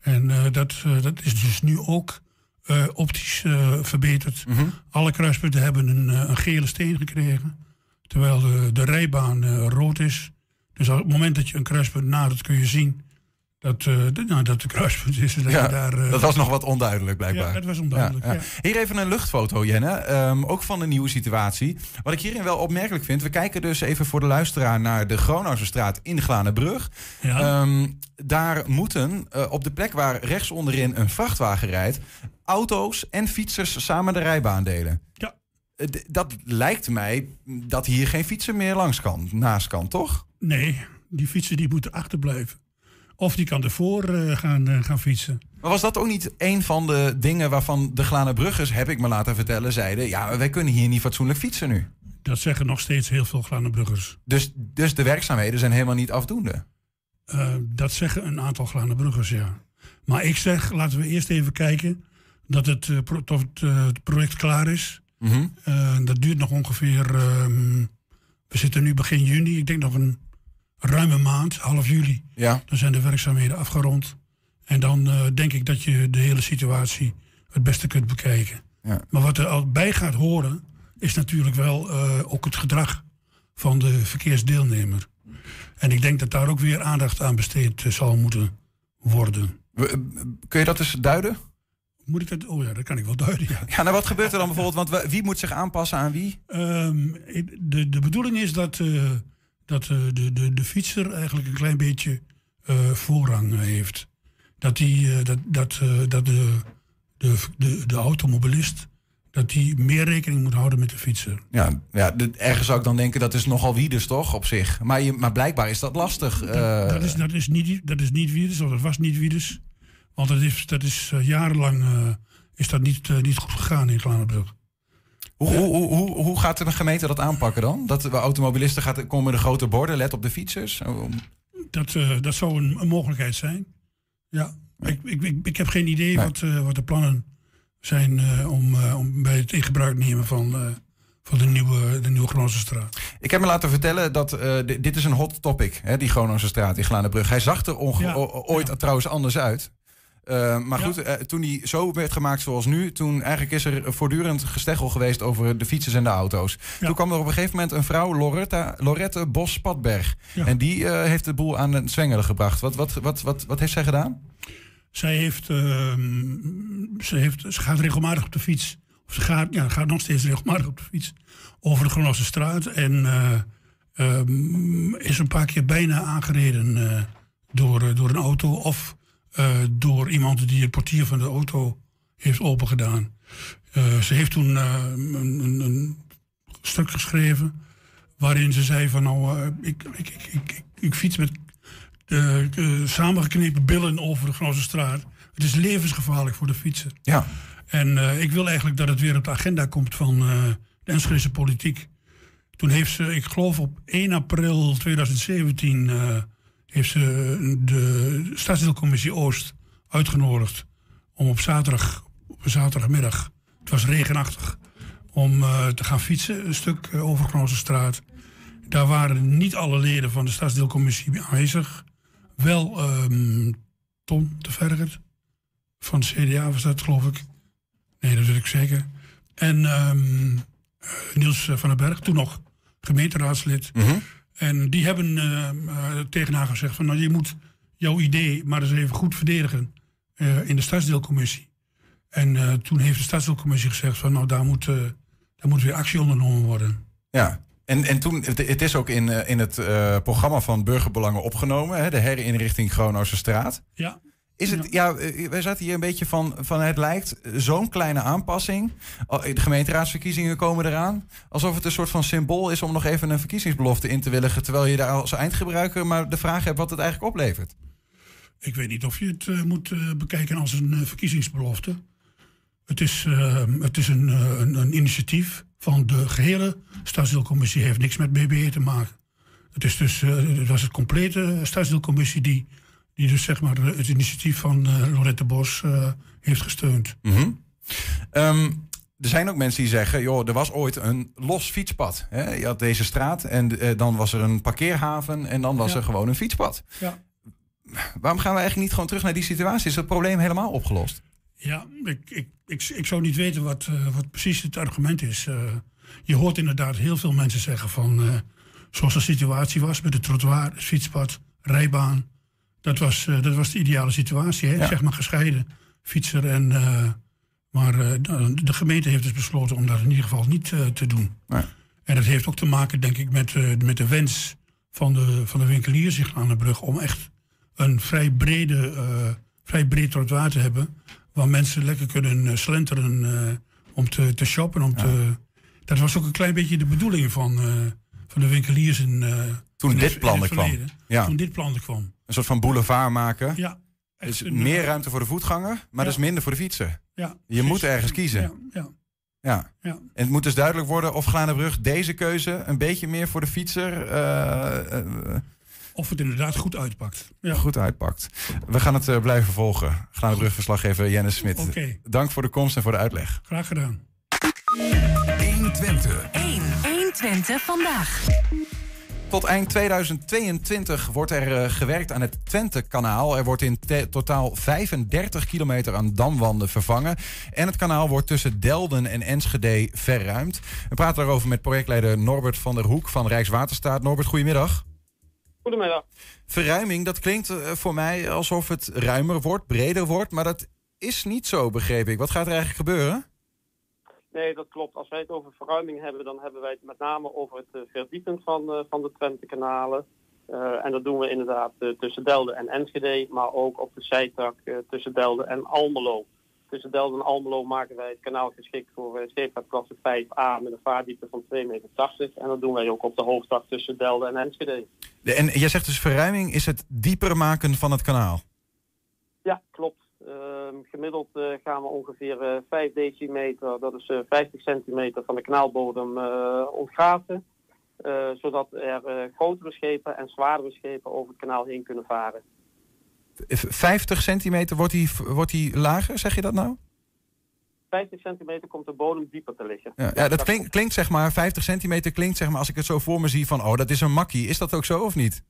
En eh, dat, eh, dat is dus nu ook eh, optisch verbeterd. Mhm. Alle kruispunten hebben een, een gele steen gekregen. Terwijl de, de rijbaan rood is. Dus op het moment dat je een kruispunt nadert kun je zien dat, eh, de, nou, dat de kruispunt is. Dat, Ja, daar, eh, dat was nog wat onduidelijk blijkbaar. Ja, dat was onduidelijk, ja. Hier even een luchtfoto, Jenne. Ehm, ook van een nieuwe situatie. Wat ik hierin wel opmerkelijk vind. We kijken dus even voor de luisteraar naar de Gronauzenstraat in Glanenbrug. Ja. Ehm, daar moeten eh, op de plek waar rechts onderin een vrachtwagen rijdt... auto's en fietsers samen de rijbaan delen. Ja. D- dat lijkt mij dat hier geen fietser meer langs kan, naast kan, toch? Nee, die fietsen die moeten achterblijven. Of die kan ervoor eh, gaan, eh, gaan fietsen. Maar was dat ook niet een van de dingen waarvan de Glanenbruggers, heb ik me laten vertellen, zeiden... ja, wij kunnen hier niet fatsoenlijk fietsen nu. Dat zeggen nog steeds heel veel Glanenbruggers. Dus, dus de werkzaamheden zijn helemaal niet afdoende. Eh, dat zeggen een aantal Glanenbruggers, ja. Maar ik zeg, laten we eerst even kijken dat het, tot het, project klaar is. Mhm. Dat duurt nog ongeveer, ehm, we zitten nu begin juni, ik denk nog een ruime maand, half juli. Ja. Dan zijn de werkzaamheden afgerond. En dan eh, denk ik dat je de hele situatie het beste kunt bekijken. Ja. Maar wat er al bij gaat horen, is natuurlijk wel eh, ook het gedrag van de verkeersdeelnemer. En ik denk dat daar ook weer aandacht aan besteed eh, zal moeten worden. Kun je dat eens duiden? Moet ik dat? Oh ja, dat kan ik wel duiden. Ja. Ja, nou wat gebeurt er dan bijvoorbeeld? Want wie moet zich aanpassen aan wie? Ehm, de, de bedoeling is dat, dat eh, de, de, de fietser eigenlijk een klein beetje eh, voorrang heeft. Dat, die, eh, dat, dat, eh, dat de, de, de, de automobilist dat die meer rekening moet houden met de fietser. Ja, ja ergens zou ik dan denken dat is nogal wie dus toch op zich. Maar, je, maar blijkbaar is dat lastig. eh, dat, is, dat, is niet, dat is niet Wieders, of dat was niet Wieders. Want dat is, dat is eh, jarenlang eh, is dat niet, eh, niet goed gegaan in Glanenbrug. Hoe, hoe, hoe, hoe, gaat de gemeente dat aanpakken dan? Dat de automobilisten gaat, komen de grote borden, let op de fietsers? Oh, Dat, eh, dat zou een, een mogelijkheid zijn. Ja, ik, ik, ik, ik heb geen idee wat, eh, wat de plannen zijn eh, om, om bij het in gebruik nemen van, van de nieuwe, de nieuwe Groningse straat. Ik heb me laten vertellen dat di- dit is een hot topic, hè, die Groningse straat in Glanenbrug. Hij zag er Ja, ooit trouwens anders uit. Eh, maar goed, eh, toen hij zo werd gemaakt zoals nu, toen eigenlijk is er voortdurend gesteggel geweest over de fietsers en de auto's. Toen kwam er op een gegeven moment een vrouw, Loretta, Lorette Bos-Padberg. Ja. En die eh, heeft de boel aan het zwengelen gebracht. Wat, wat, wat, wat, wat heeft zij gedaan? Zij heeft, ehm, ze heeft, ze gaat regelmatig op de fiets. Of ze gaat, ja, gaat nog steeds regelmatig op de fiets over de Groningse straat. En eh, ehm, is een paar keer bijna aangereden door, door een auto. Of eh, door iemand die het portier van de auto heeft opengedaan. Eh, ze heeft toen eh, een, een, een stuk geschreven waarin ze zei van nou, ik, ik, ik, ik, fiets met samengeknepen billen over de Groningse straat. Het is levensgevaarlijk voor de fietser. Ja. En ik wil eigenlijk dat het weer op de agenda komt van de Enschedese politiek. Toen heeft ze, ik geloof op 1 april 2017, eh, heeft ze de Stadsdeelcommissie Oost uitgenodigd om op zaterdag, op zaterdagmiddag, het was regenachtig, om eh, te gaan fietsen, een stuk eh, over Groningse straat. Daar waren niet alle leden van de Stadsdeelcommissie aanwezig. Wel ehm Tom de Vergert van CDA was dat, geloof ik. Nee, dat weet ik zeker. En ehm, eh, Niels van den Berg, toen nog gemeenteraadslid. En die hebben ehm, eh, tegen haar gezegd van... nou, je moet jouw idee maar eens even goed verdedigen eh, in de stadsdeelcommissie. En eh, toen heeft de stadsdeelcommissie gezegd van... nou, daar moet, eh, daar moet weer actie ondernomen worden. Ja. En, en toen, het, is ook in, eh, in het eh, programma van Burgerbelangen opgenomen, hè, de herinrichting Groningse straat. Ja. Is het, ja, eh, wij zaten hier een beetje van, van het lijkt zo'n kleine aanpassing. Al- De gemeenteraadsverkiezingen komen eraan. Alsof het een soort van symbool is om nog even een verkiezingsbelofte in te willigen. Terwijl je daar als eindgebruiker maar de vraag hebt wat het eigenlijk oplevert. Ik weet niet of je het eh, moet eh, bekijken als een eh, verkiezingsbelofte. Het is, eh, het is een, eh, een, een initiatief van de gehele stadsdeelcommissie. heeft niks met BBE te maken. Het, is dus, eh, het was het complete stadsdeelcommissie die, die dus zeg maar het initiatief van eh, Lorette Bos eh, heeft gesteund. Mhm. Ehm, er zijn ook mensen die zeggen, joh, er was ooit een los fietspad. Hè? Je had deze straat en eh, dan was er een parkeerhaven en dan was Ja. er gewoon een fietspad. Ja. Waarom gaan we eigenlijk niet gewoon terug naar die situatie? Is het probleem helemaal opgelost? Ja, ik, ik, ik, ik zou niet weten wat, wat precies het argument is. Je hoort inderdaad heel veel mensen zeggen van... zoals de situatie was met het trottoir, het fietspad, rijbaan. Dat was, eh, dat was de ideale situatie, hè? Ja. zeg maar gescheiden. Fietser en... eh, maar eh, de gemeente heeft dus besloten om dat in ieder geval niet te doen. Nee. En dat heeft ook te maken, denk ik, met, met de wens van de, van de winkeliers hier aan de brug... om echt een vrij, brede, vrij breed trottoir te hebben... waar mensen lekker kunnen slenteren om te, te shoppen. Om te, dat was ook een klein beetje de bedoeling van, van de winkeliers in, Toen in dit het- plan in het kwam. Ja. Toen dit plan er kwam. Een soort van boulevard maken. Ja, Dus een, meer ruimte voor de voetganger, maar Ja. dus minder voor de fietser. Ja, Je moet ergens kiezen. Ja, ja, Ja. ja. En het moet dus duidelijk worden of Glanenbrug deze keuze een beetje meer voor de fietser eh, eh, Of het inderdaad goed uitpakt. Ja. goed uitpakt. We gaan het eh, blijven volgen. Glanenbrug verslaggever Jennis Smit. Oké. Dank voor de komst en voor de uitleg. Graag gedaan. 120. 1. 120 vandaag. Tot eind 2022 wordt er eh, gewerkt aan het Twente-kanaal. Er wordt in totaal 35 kilometer aan damwanden vervangen. En het kanaal wordt tussen Delden en Enschede verruimd. We praten daarover met projectleider Norbert van der Hoek van Rijkswaterstaat. Norbert, goedemiddag. Goedemiddag. Verruiming, dat klinkt eh, voor mij alsof het ruimer wordt, breder wordt. Maar dat is niet zo, begreep ik. Wat gaat er eigenlijk gebeuren? Nee, dat klopt. Als wij het over verruiming hebben, dan hebben wij het met name over het eh, verdiepen van, eh, van de Twente-kanalen. Eh, en dat doen we inderdaad tussen Delden en Enschede, maar ook op de zijtak tussen Delden en Almelo. Tussen Delden en Almelo maken wij het kanaal geschikt voor scheepvaartklasse 5A met een vaardiepte van 2,80 meter. En dat doen wij ook op de hoofdtak tussen Delden en Enschede. De- En jij zegt dus verruiming is het dieper maken van het kanaal. Ja, klopt. Ehm, gemiddeld eh, gaan we ongeveer eh 5 decimeter, dat is eh 50 centimeter van de kanaalbodem eh ontgaten. eh, zodat er eh, grotere schepen en zwaardere schepen over het kanaal heen kunnen varen. V- 50 centimeter wordt die, wordt die lager, zeg je dat nou? 50 centimeter komt de bodem dieper te liggen. Ja, ja dat klinkt, klinkt zeg maar, 50 centimeter klinkt zeg maar, als ik het zo voor me zie van, oh, dat is een makkie. Is dat ook zo of niet?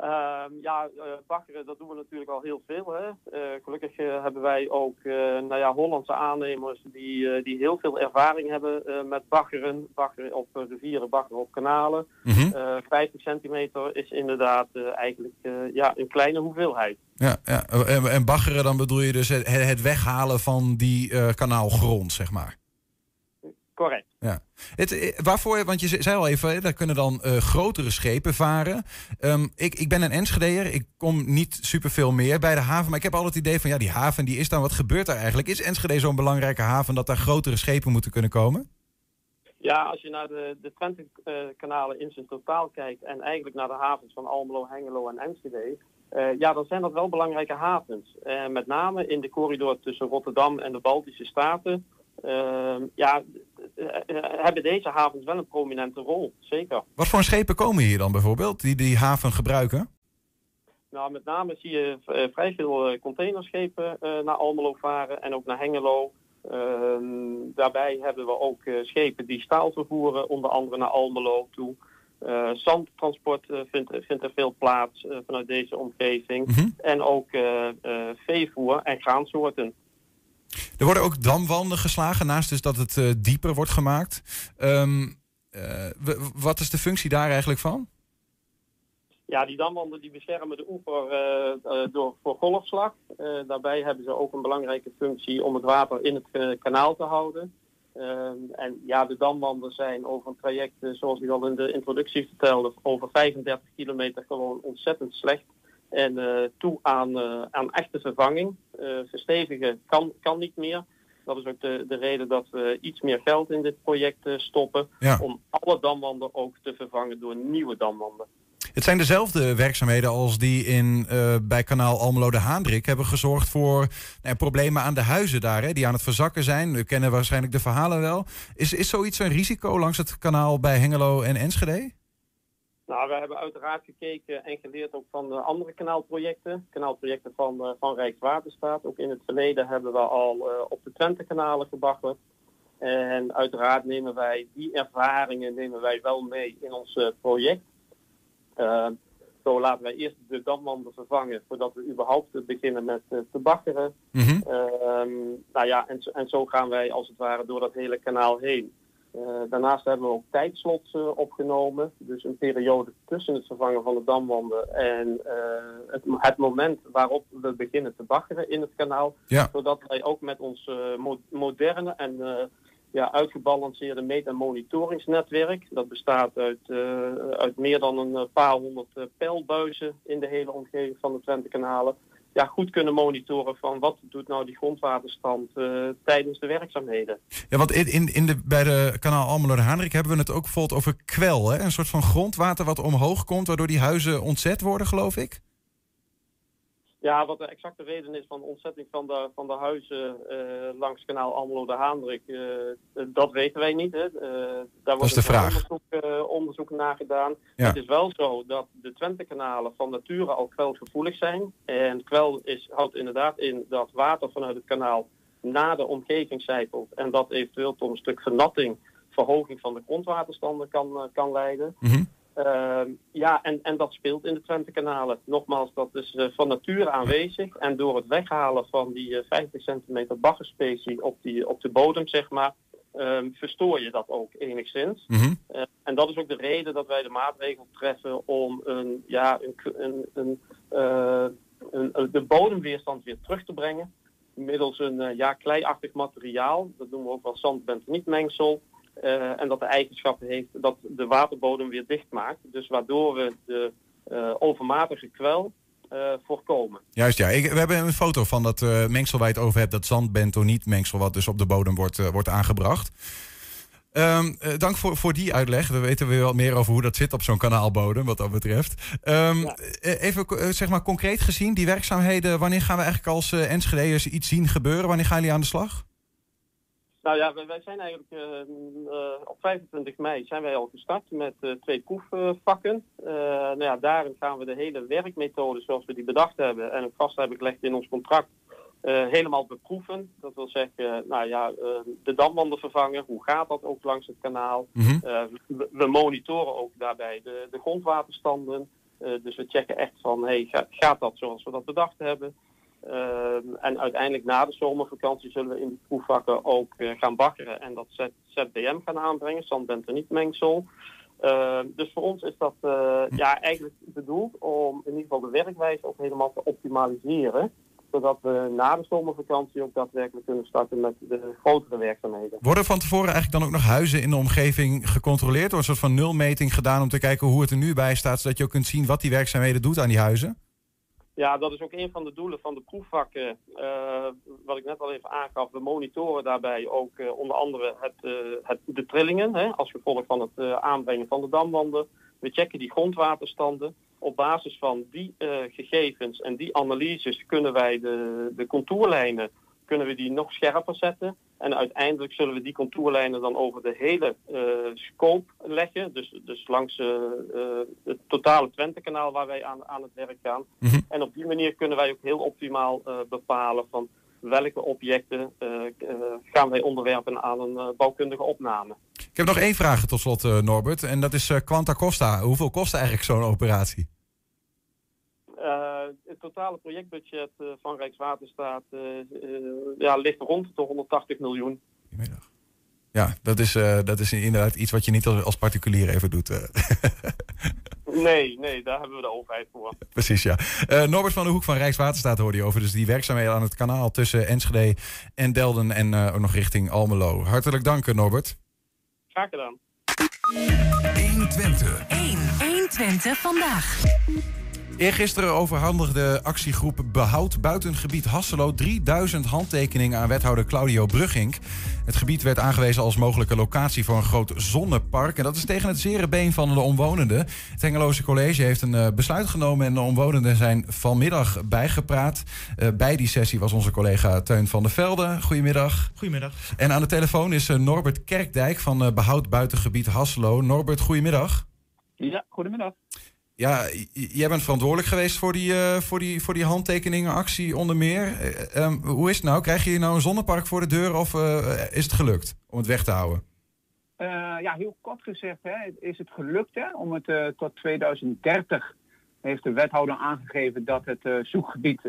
Ehm, ja, eh, baggeren, dat doen we natuurlijk al heel veel. Hè? Eh, gelukkig eh, hebben wij ook nou ja, Hollandse aannemers die, die heel veel ervaring hebben met baggeren. Baggeren op rivieren, baggeren op kanalen. Eh, 50 centimeter is inderdaad eigenlijk ja, een kleine hoeveelheid. Ja, ja. En, en baggeren, dan bedoel je dus het, het weghalen van die kanaalgrond, zeg maar. Correct. Ja. Het, eh, waarvoor, want je ze- zei al even, daar kunnen dan eh, grotere schepen varen. Ehm, ik, ik ben een Enschedeer, ik kom niet superveel meer bij de haven. Maar ik heb al het idee van, ja, die haven die is daar, wat gebeurt daar eigenlijk? Is Enschede zo'n belangrijke haven dat daar grotere schepen moeten kunnen komen? Ja, als je naar de, de Twente-kanalen in zijn totaal kijkt en eigenlijk naar de havens van Almelo, Hengelo en Enschede, eh, ja, dan zijn dat wel belangrijke havens. Eh, met name in de corridor tussen Rotterdam en de Baltische Staten. Ehm, ja, hebben deze havens wel een prominente rol, zeker. Wat voor schepen komen hier dan bijvoorbeeld, die die haven gebruiken? Nou, met name zie je eh, vrij veel eh, containerschepen eh, naar Almelo varen en ook naar Hengelo. Ehm, daarbij hebben we ook eh, schepen die staal vervoeren, onder andere naar Almelo toe. Eh, zandtransport eh, vindt, vindt er veel plaats eh, vanuit deze omgeving. Mhm. En ook eh, eh, veevoer en graansoorten. Er worden ook damwanden geslagen, naast dus dat het eh, dieper wordt gemaakt. Ehm, eh, wat is de functie daar eigenlijk van? Ja, die damwanden die beschermen de oever eh, door, voor golfslag. Daarbij hebben ze ook een belangrijke functie om het water in het kanaal te houden. Ehm, en ja, de damwanden zijn over een traject, zoals ik al in de introductie vertelde, over 35 kilometer gewoon ontzettend slecht. En eh, toe aan, eh, aan echte vervanging. Eh, verstevigen kan, kan niet meer. Dat is ook de, de reden dat we iets meer geld in dit project stoppen. Ja. Om alle damwanden ook te vervangen door nieuwe damwanden. Het zijn dezelfde werkzaamheden als die in, bij kanaal Almelo de Haandrik hebben gezorgd voor problemen aan de huizen daar, hè, die aan het verzakken zijn. We kennen waarschijnlijk de verhalen wel. Is, is zoiets een risico langs het kanaal bij Hengelo en Enschede? Nou, we hebben uiteraard gekeken en geleerd ook van de andere kanaalprojecten. Kanaalprojecten van, uh, van Rijkswaterstaat. Ook in het verleden hebben we al uh, op de Twente-kanalen gebaggerd. En uiteraard nemen wij die ervaringen nemen wij wel mee in ons uh, project. zo laten wij eerst de damwanden vervangen voordat we überhaupt beginnen met te baggeren. Mm -hmm. nou ja, en, en zo gaan wij als het ware door dat hele kanaal heen. Uh, daarnaast hebben we ook tijdslots uh, opgenomen. Dus een periode tussen het vervangen van de damwanden en uh, het, het, moment waarop we beginnen te baggeren in het kanaal. Ja. Zodat wij ook met ons mo moderne en ja, uitgebalanceerde meet- en monitoringsnetwerk. Dat bestaat uit, uit meer dan een paar honderd pijlbuizen in de hele omgeving van de Twente-kanalen ja, goed kunnen monitoren van wat doet nou die grondwaterstand uh, tijdens de werkzaamheden. Ja, want in, in de, bij de kanaal Almelo de Haandrik hebben we het ook bijvoorbeeld over kwel. Hè? Een soort van grondwater wat omhoog komt, waardoor die huizen ontzet worden, geloof ik? Ja, wat de exacte reden is van de ontzetting van de, van de huizen uh, langs kanaal Almelo de Haandrik, uh, dat weten wij niet. Hè. Uh, daar wordt een onderzoek, onderzoek naar gedaan. Ja. Het is wel zo dat de Twente-kanalen van nature al kwelgevoelig zijn. En kwel is, houdt inderdaad in dat water vanuit het kanaal naar de omgeving zijpelt. En dat eventueel tot een stuk vernatting, verhoging van de grondwaterstanden kan, kan leiden. Mm -hmm. Uh, ja, en, en dat speelt in de Twente-kanalen. Nogmaals, dat is uh, van nature aanwezig. En door het weghalen van die uh, 50 centimeter baggerspecie op, die, op de bodem, zeg maar, um, verstoor je dat ook enigszins. Mm -hmm. en dat is ook de reden dat wij de maatregel treffen om een, ja, een, een, een, een de bodemweerstand weer terug te brengen. Middels een ja, kleiachtig materiaal. Dat noemen we ook wel zandbentonietmengsel. Uh, en dat de eigenschappen heeft dat de waterbodem weer dicht maakt. Dus waardoor we de uh, overmatige kwel uh, voorkomen. Juist, ja. Ik, we hebben een foto van dat mengsel waar je het over hebt. Dat zandbentonietmengsel wat dus op de bodem wordt, wordt aangebracht. Um, dank voor, voor die uitleg. We weten weer wat meer over hoe dat zit op zo'n kanaalbodem, wat dat betreft. Um, ja. Even zeg maar concreet gezien, die werkzaamheden, wanneer gaan we eigenlijk als Enschede'ers iets zien gebeuren? Wanneer gaan jullie aan de slag? Nou ja, wij zijn eigenlijk uh, uh, op 25 mei zijn wij al gestart met uh, twee proefvakken. nou ja, daarin gaan we de hele werkmethode zoals we die bedacht hebben en ook vast hebben gelegd in ons contract helemaal beproeven. Dat wil zeggen, nou ja, de damwanden vervangen. Hoe gaat dat ook langs het kanaal? Mm -hmm. we, we, monitoren ook daarbij de, de grondwaterstanden. dus we checken echt van, hey, gaat, gaat dat zoals we dat bedacht hebben? Uh, en uiteindelijk na de zomervakantie zullen we in die proefvakken ook uh, gaan bakkeren en dat ZBM gaan aanbrengen, zandbentonietmengsel. Uh, dus voor ons is dat ja, eigenlijk bedoeld om in ieder geval de werkwijze ook helemaal te optimaliseren. Zodat we na de zomervakantie ook daadwerkelijk kunnen starten met de grotere werkzaamheden. Worden van tevoren eigenlijk dan ook nog huizen in de omgeving gecontroleerd? Door een soort van nulmeting gedaan om te kijken hoe het er nu bij staat, zodat je ook kunt zien wat die werkzaamheden doet aan die huizen? Ja, dat is ook een van de doelen van de proefvakken. Uh, wat ik net al even aangaf, we monitoren daarbij ook uh, onder andere het, uh, het, de trillingen hè, als gevolg van het aanbrengen van de damwanden. We checken die grondwaterstanden. Op basis van die gegevens en die analyses kunnen wij de, de contourlijnen kunnen we die nog scherper zetten. En uiteindelijk zullen we die contourlijnen dan over de hele uh, scope leggen. Dus, dus langs uh, uh, het totale Twente-kanaal waar wij aan, aan het werk gaan. Mm -hmm. En op die manier kunnen wij ook heel optimaal bepalen van welke objecten gaan wij onderwerpen aan een bouwkundige opname. Ik heb nog één vraag tot slot, Norbert. En dat is Quanta Costa. Hoeveel kost eigenlijk zo'n operatie? Uh, het totale projectbudget uh, van Rijkswaterstaat uh, ja, ligt rond de 180 miljoen. Ja, dat is, dat is inderdaad iets wat je niet als particulier even doet. nee, nee, daar hebben we de overheid voor. Precies, ja. Norbert van der Hoek van Rijkswaterstaat hoorde je over. Dus die werkzaamheden aan het kanaal tussen Enschede en Delden en ook nog richting Almelo. Hartelijk dank, Norbert. Graag gedaan. 120. 1, 120 vandaag. Eergisteren overhandigde actiegroep Behoud Buitengebied Hasselo 3000 handtekeningen aan wethouder Claudio Brugink. Het gebied werd aangewezen als mogelijke locatie voor een groot zonnepark. En dat is tegen het zere been van de omwonenden. Het Hengeloze College heeft een eh, besluit genomen en de omwonenden zijn vanmiddag bijgepraat. Uh, bij die sessie was onze collega Teun van der Velde. Goedemiddag. Goedemiddag. En aan de telefoon is uh, Norbert Kerkdijk van Behoud Buitengebied Hasselo. Norbert, goedemiddag. Ja, goedemiddag. Ja, jij bent verantwoordelijk geweest voor die, uh, voor die, voor die handtekeningenactie onder meer. Uh, um, hoe is het nou? Krijg je nou een zonnepark voor de deur of uh, is het gelukt om het weg te houden? ja, heel kort gezegd hè, is het gelukt hè, om het tot 2030 heeft de wethouder aangegeven dat het zoekgebied,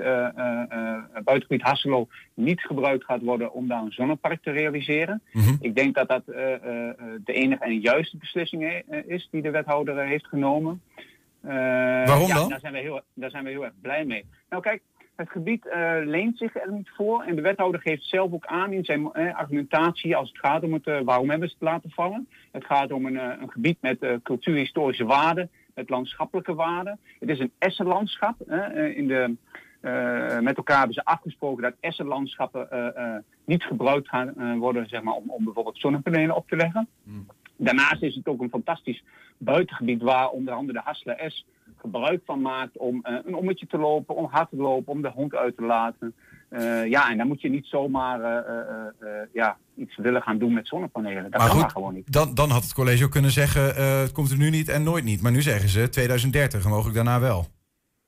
buitengebied Hasselo, niet gebruikt gaat worden om daar een zonnepark te realiseren. Mm -hmm. Ik denk dat dat de enige en juiste beslissing is die de wethouder heeft genomen. Uh, Waarom ja, dan? Daar zijn, we heel, daar zijn we heel erg blij mee. Nou kijk, het gebied uh, leent zich er niet voor. En de wethouder geeft zelf ook aan in zijn uh, argumentatie als het gaat om het waarom hebben ze het laten vallen. Het gaat om een, een gebied met cultuurhistorische waarden, met landschappelijke waarden. Het is een essenlandschap. in de, met elkaar hebben ze afgesproken dat essenlandschappen niet gebruikt gaan worden zeg maar, om, om bijvoorbeeld zonnepanelen op te leggen. Hmm. Daarnaast is het ook een fantastisch buitengebied waar onder andere de Hassler S gebruik van maakt om uh, een ommetje te lopen, om hard te lopen, om de hond uit te laten. Uh, ja, en dan moet je niet zomaar uh, ja, iets willen gaan doen met zonnepanelen. Dat maar kan goed, gewoon niet. Dan, dan had het college ook kunnen zeggen, het komt er nu niet en nooit niet. Maar nu zeggen ze 2030 en mogelijk daarna wel.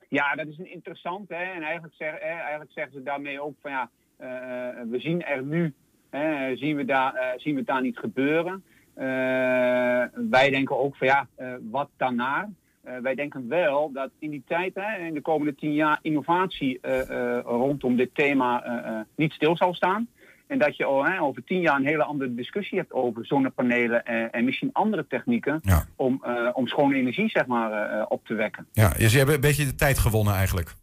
Ja, dat is een interessant. Hè? En eigenlijk, zeg, hè, eigenlijk zeggen ze daarmee ook van ja, we zien er nu, hè, zien, we daar, zien we het daar niet gebeuren. Uh, wij denken ook van ja, uh, wat daarna? Uh, wij denken wel dat in die tijd, hè, in de komende tien jaar, innovatie rondom dit thema niet stil zal staan. En dat je al, hè, over tien jaar een hele andere discussie hebt over zonnepanelen en misschien andere technieken ja. om, om schone energie zeg maar, op te wekken. Ja, dus je hebt een beetje de tijd gewonnen eigenlijk.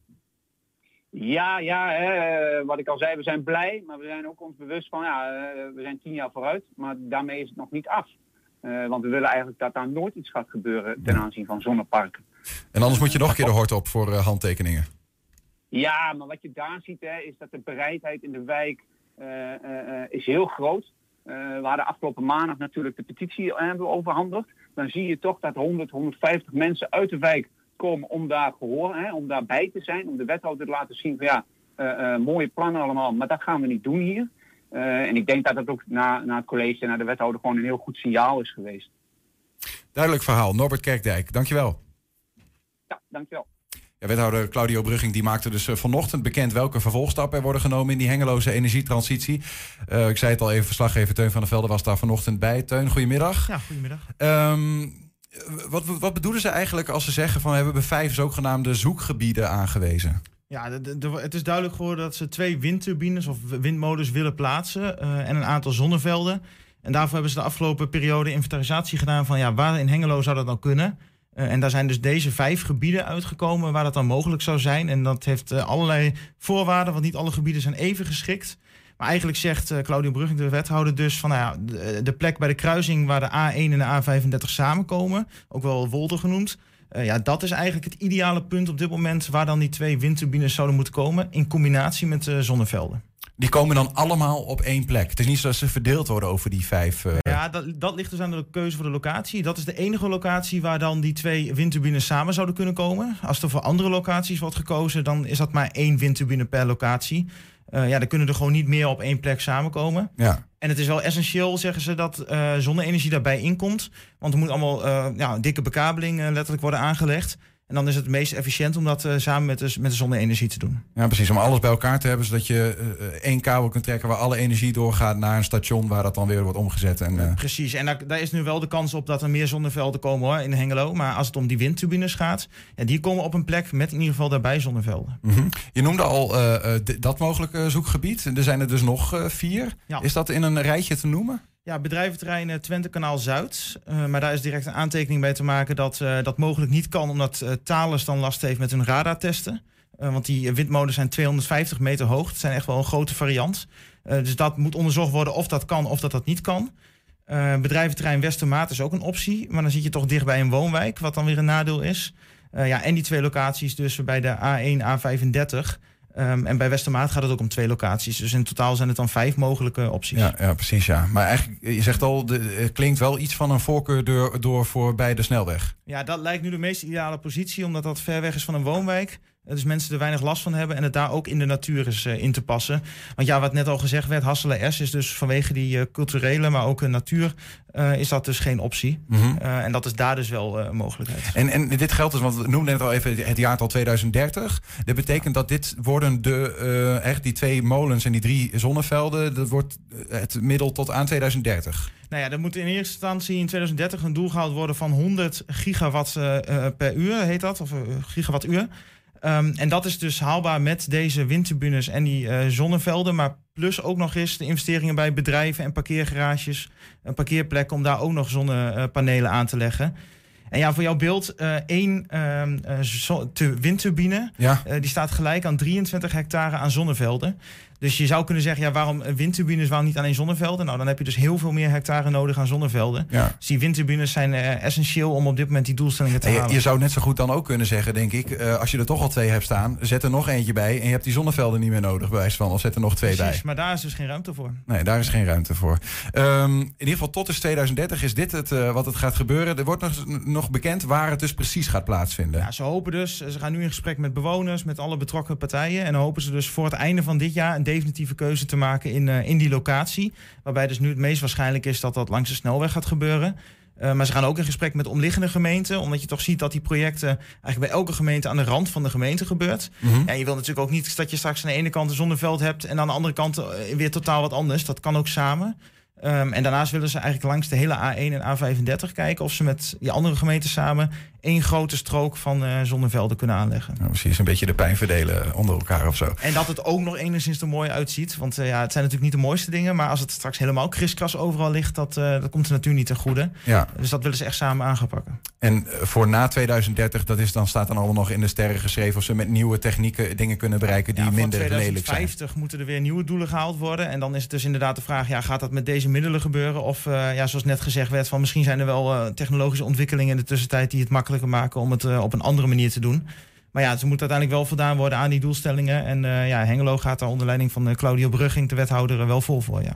Ja, ja hè, wat ik al zei, we zijn blij, maar we zijn ook ons bewust van, ja, we zijn tien jaar vooruit, maar daarmee is het nog niet af. Uh, want we willen eigenlijk dat daar nooit iets gaat gebeuren ten aanzien van zonneparken. En anders moet je nog een keer de hort op voor uh, handtekeningen. Ja, maar wat je daar ziet, hè, is dat de bereidheid in de wijk uh, is heel groot. we hadden afgelopen maandag natuurlijk de petitie hebben overhandigd. Dan zie je toch dat 100, 150 mensen uit de wijk komen om daar gehoor, hè, om daarbij te zijn, om de wethouder te laten zien van ja, uh, uh, mooie plannen allemaal, maar dat gaan we niet doen hier. Uh, en ik denk dat dat ook naar, naar het college en naar de wethouder gewoon een heel goed signaal is geweest. Duidelijk verhaal. Norbert Kerkdijk, dankjewel. Ja, dankjewel. Ja, wethouder Claudio Brugging die maakte dus vanochtend bekend welke vervolgstappen er worden genomen in die hengeloze energietransitie. Uh, ik zei het al even, verslaggever Teun van der Velde was daar vanochtend bij. Teun, goedemiddag. Ja, goedemiddag. Um, wat, wat bedoelen ze eigenlijk als ze zeggen van we hebben vijf zogenaamde zoekgebieden aangewezen? Ja, het is duidelijk geworden dat ze twee windturbines of windmolens willen plaatsen uh, en een aantal zonnevelden. En daarvoor hebben ze de afgelopen periode inventarisatie gedaan van ja, waar in Hengelo zou dat nou kunnen. Uh, en daar zijn dus deze vijf gebieden uitgekomen waar dat dan mogelijk zou zijn. En dat heeft uh, allerlei voorwaarden, want niet alle gebieden zijn even geschikt. Maar eigenlijk zegt uh, Claudio Brugging, de wethouder, dus van nou ja, de, de, plek bij de kruising waar de A1 en de A35 samenkomen, ook wel Wolde genoemd. Uh, ja, dat is eigenlijk het ideale punt op dit moment waar dan die twee windturbines zouden moeten komen in combinatie met uh, zonnevelden. Die komen dan allemaal op één plek. Het is niet zo dat ze verdeeld worden over die vijf. Uh... Ja, dat, dat ligt dus aan de keuze voor de locatie. Dat is de enige locatie waar dan die twee windturbines samen zouden kunnen komen. Als er voor andere locaties wordt gekozen, dan is dat maar één windturbine per locatie. Uh, ja, dan kunnen er gewoon niet meer op één plek samenkomen. Ja. En het is wel essentieel, zeggen ze, dat uh, zonne-energie daarbij inkomt. Want er moet allemaal uh, ja, dikke bekabeling letterlijk worden aangelegd. En dan is het meest efficiënt om dat uh, samen met de, met de zonne-energie te doen. Ja, precies. Om alles bij elkaar te hebben, zodat je uh, één kabel kunt trekken waar alle energie doorgaat naar een station waar dat dan weer wordt omgezet. En, uh... Precies. En daar, daar, is nu wel de kans op dat er meer zonnevelden komen hoor, in Hengelo. Maar als het om die windturbines gaat, ja, die komen op een plek met in ieder geval daarbij zonnevelden. Mm -hmm. Je noemde al dat mogelijke zoekgebied. Er zijn er dus nog vier. Ja. Is dat in een rijtje te noemen? Ja, bedrijventerrein Twente Kanaal Zuid. Uh, maar daar is direct een aantekening bij te maken dat uh, dat mogelijk niet kan, omdat uh, Thales dan last heeft met hun radartesten. want die windmolens zijn 250 meter hoog. Het zijn echt wel een grote variant. dus dat moet onderzocht worden of dat kan of dat dat niet kan. bedrijventerrein Westermaat is ook een optie, maar dan zit je toch dicht bij een woonwijk, wat dan weer een nadeel is. Eh, ja, en die twee locaties dus bij de A1, A35. Ehm, en bij Westermaat gaat het ook om twee locaties. Dus in totaal zijn het dan vijf mogelijke opties. Ja, ja precies. Ja. Maar eigenlijk, je zegt al, de, het klinkt wel iets van een voorkeur door, door voor bij de snelweg. Ja, dat lijkt nu de meest ideale positie, omdat dat ver weg is van een woonwijk. Eh, Dus mensen er weinig last van hebben en het daar ook in de natuur is eh, in te passen. Want ja, wat net al gezegd werd, Hasselen S is dus vanwege die eh, culturele, maar ook natuur, is dat dus geen optie. Mhm. En dat is daar dus wel een mogelijkheid. En, en dit geldt dus, want we noemden net al even het jaartal 2030. Dat betekent dat dit worden de, echt die twee molens en die drie zonnevelden, dat wordt het middel tot aan 2030. Nou ja, er moet in eerste instantie in 2030 een doel gehaald worden van 100 gigawatt per uur, heet dat, of gigawattuur. Ehm, en dat is dus haalbaar met deze windturbines en die eh, zonnevelden. Maar plus ook nog eens de investeringen bij bedrijven en parkeergarages. Een parkeerplek om daar ook nog zonnepanelen aan te leggen. En ja, voor jouw beeld, eh, één ehm, eh, windturbine... Ja. die staat gelijk aan 23 hectare aan zonnevelden. Dus je zou kunnen zeggen, ja, waarom eh, windturbines, waarom niet alleen zonnevelden? Nou, dan heb je dus heel veel meer hectare nodig aan zonnevelden. Ja. Dus die windturbines zijn eh, essentieel om op dit moment die doelstellingen te je, halen. je zou net zo goed dan ook kunnen zeggen, denk ik, eh, als je er toch al twee hebt staan, zet er nog eentje bij en je hebt die zonnevelden niet meer nodig, bij wijze van, of zet er nog twee Precies, bij. maar daar is dus geen ruimte voor. Nee, daar is geen ruimte voor. Ehm, in ieder geval tot dus 2030 is dit het, wat het gaat gebeuren. Er wordt nog, nog bekend waar het dus precies gaat plaatsvinden. Ja, ze hopen dus, ze gaan nu in gesprek met bewoners, met alle betrokken partijen. En dan hopen ze dus voor het einde van dit jaar definitieve keuze te maken in, eh, in die locatie. Waarbij dus nu het meest waarschijnlijk is dat dat langs de snelweg gaat gebeuren. Eh, maar ze gaan ook in gesprek met omliggende gemeenten. Omdat je toch ziet dat die projecten eigenlijk bij elke gemeente aan de rand van de gemeente gebeurt. Mhm. En je wil natuurlijk ook niet dat je straks aan de ene kant een zonneveld hebt en aan de andere kant eh, weer totaal wat anders. Dat kan ook samen. Ehm, en daarnaast willen ze eigenlijk langs de hele A1 en A35 kijken of ze met die andere gemeenten samen één grote strook van eh, zonnevelden kunnen aanleggen. Nou, precies een beetje de pijn verdelen onder elkaar of zo. En dat het ook nog enigszins er mooi uitziet. Want eh, ja, het zijn natuurlijk niet de mooiste dingen. Maar als het straks helemaal kriskras overal ligt, dat, eh, dat komt de natuur niet ten goede. Ja. Dus dat willen ze echt samen aangepakken. En eh, voor na 2030, dat is dan, staat dan allemaal nog in de sterren geschreven... of ze met nieuwe technieken dingen kunnen bereiken die Ja, minder lelijk zijn. 2050 moeten er weer nieuwe doelen gehaald worden. En dan is het dus inderdaad de vraag, ja, gaat dat met deze middelen gebeuren? Of eh, ja, zoals net gezegd werd, van misschien zijn er wel eh, technologische ontwikkelingen in de tussentijd die het makkelijker maken om het eh, op een andere manier te doen. Maar ja, ze moeten uiteindelijk wel voldaan worden aan die doelstellingen. En eh, ja, Hengelo gaat daar onder leiding van Claudio Brugging, de wethouder, wel vol voor. Ja.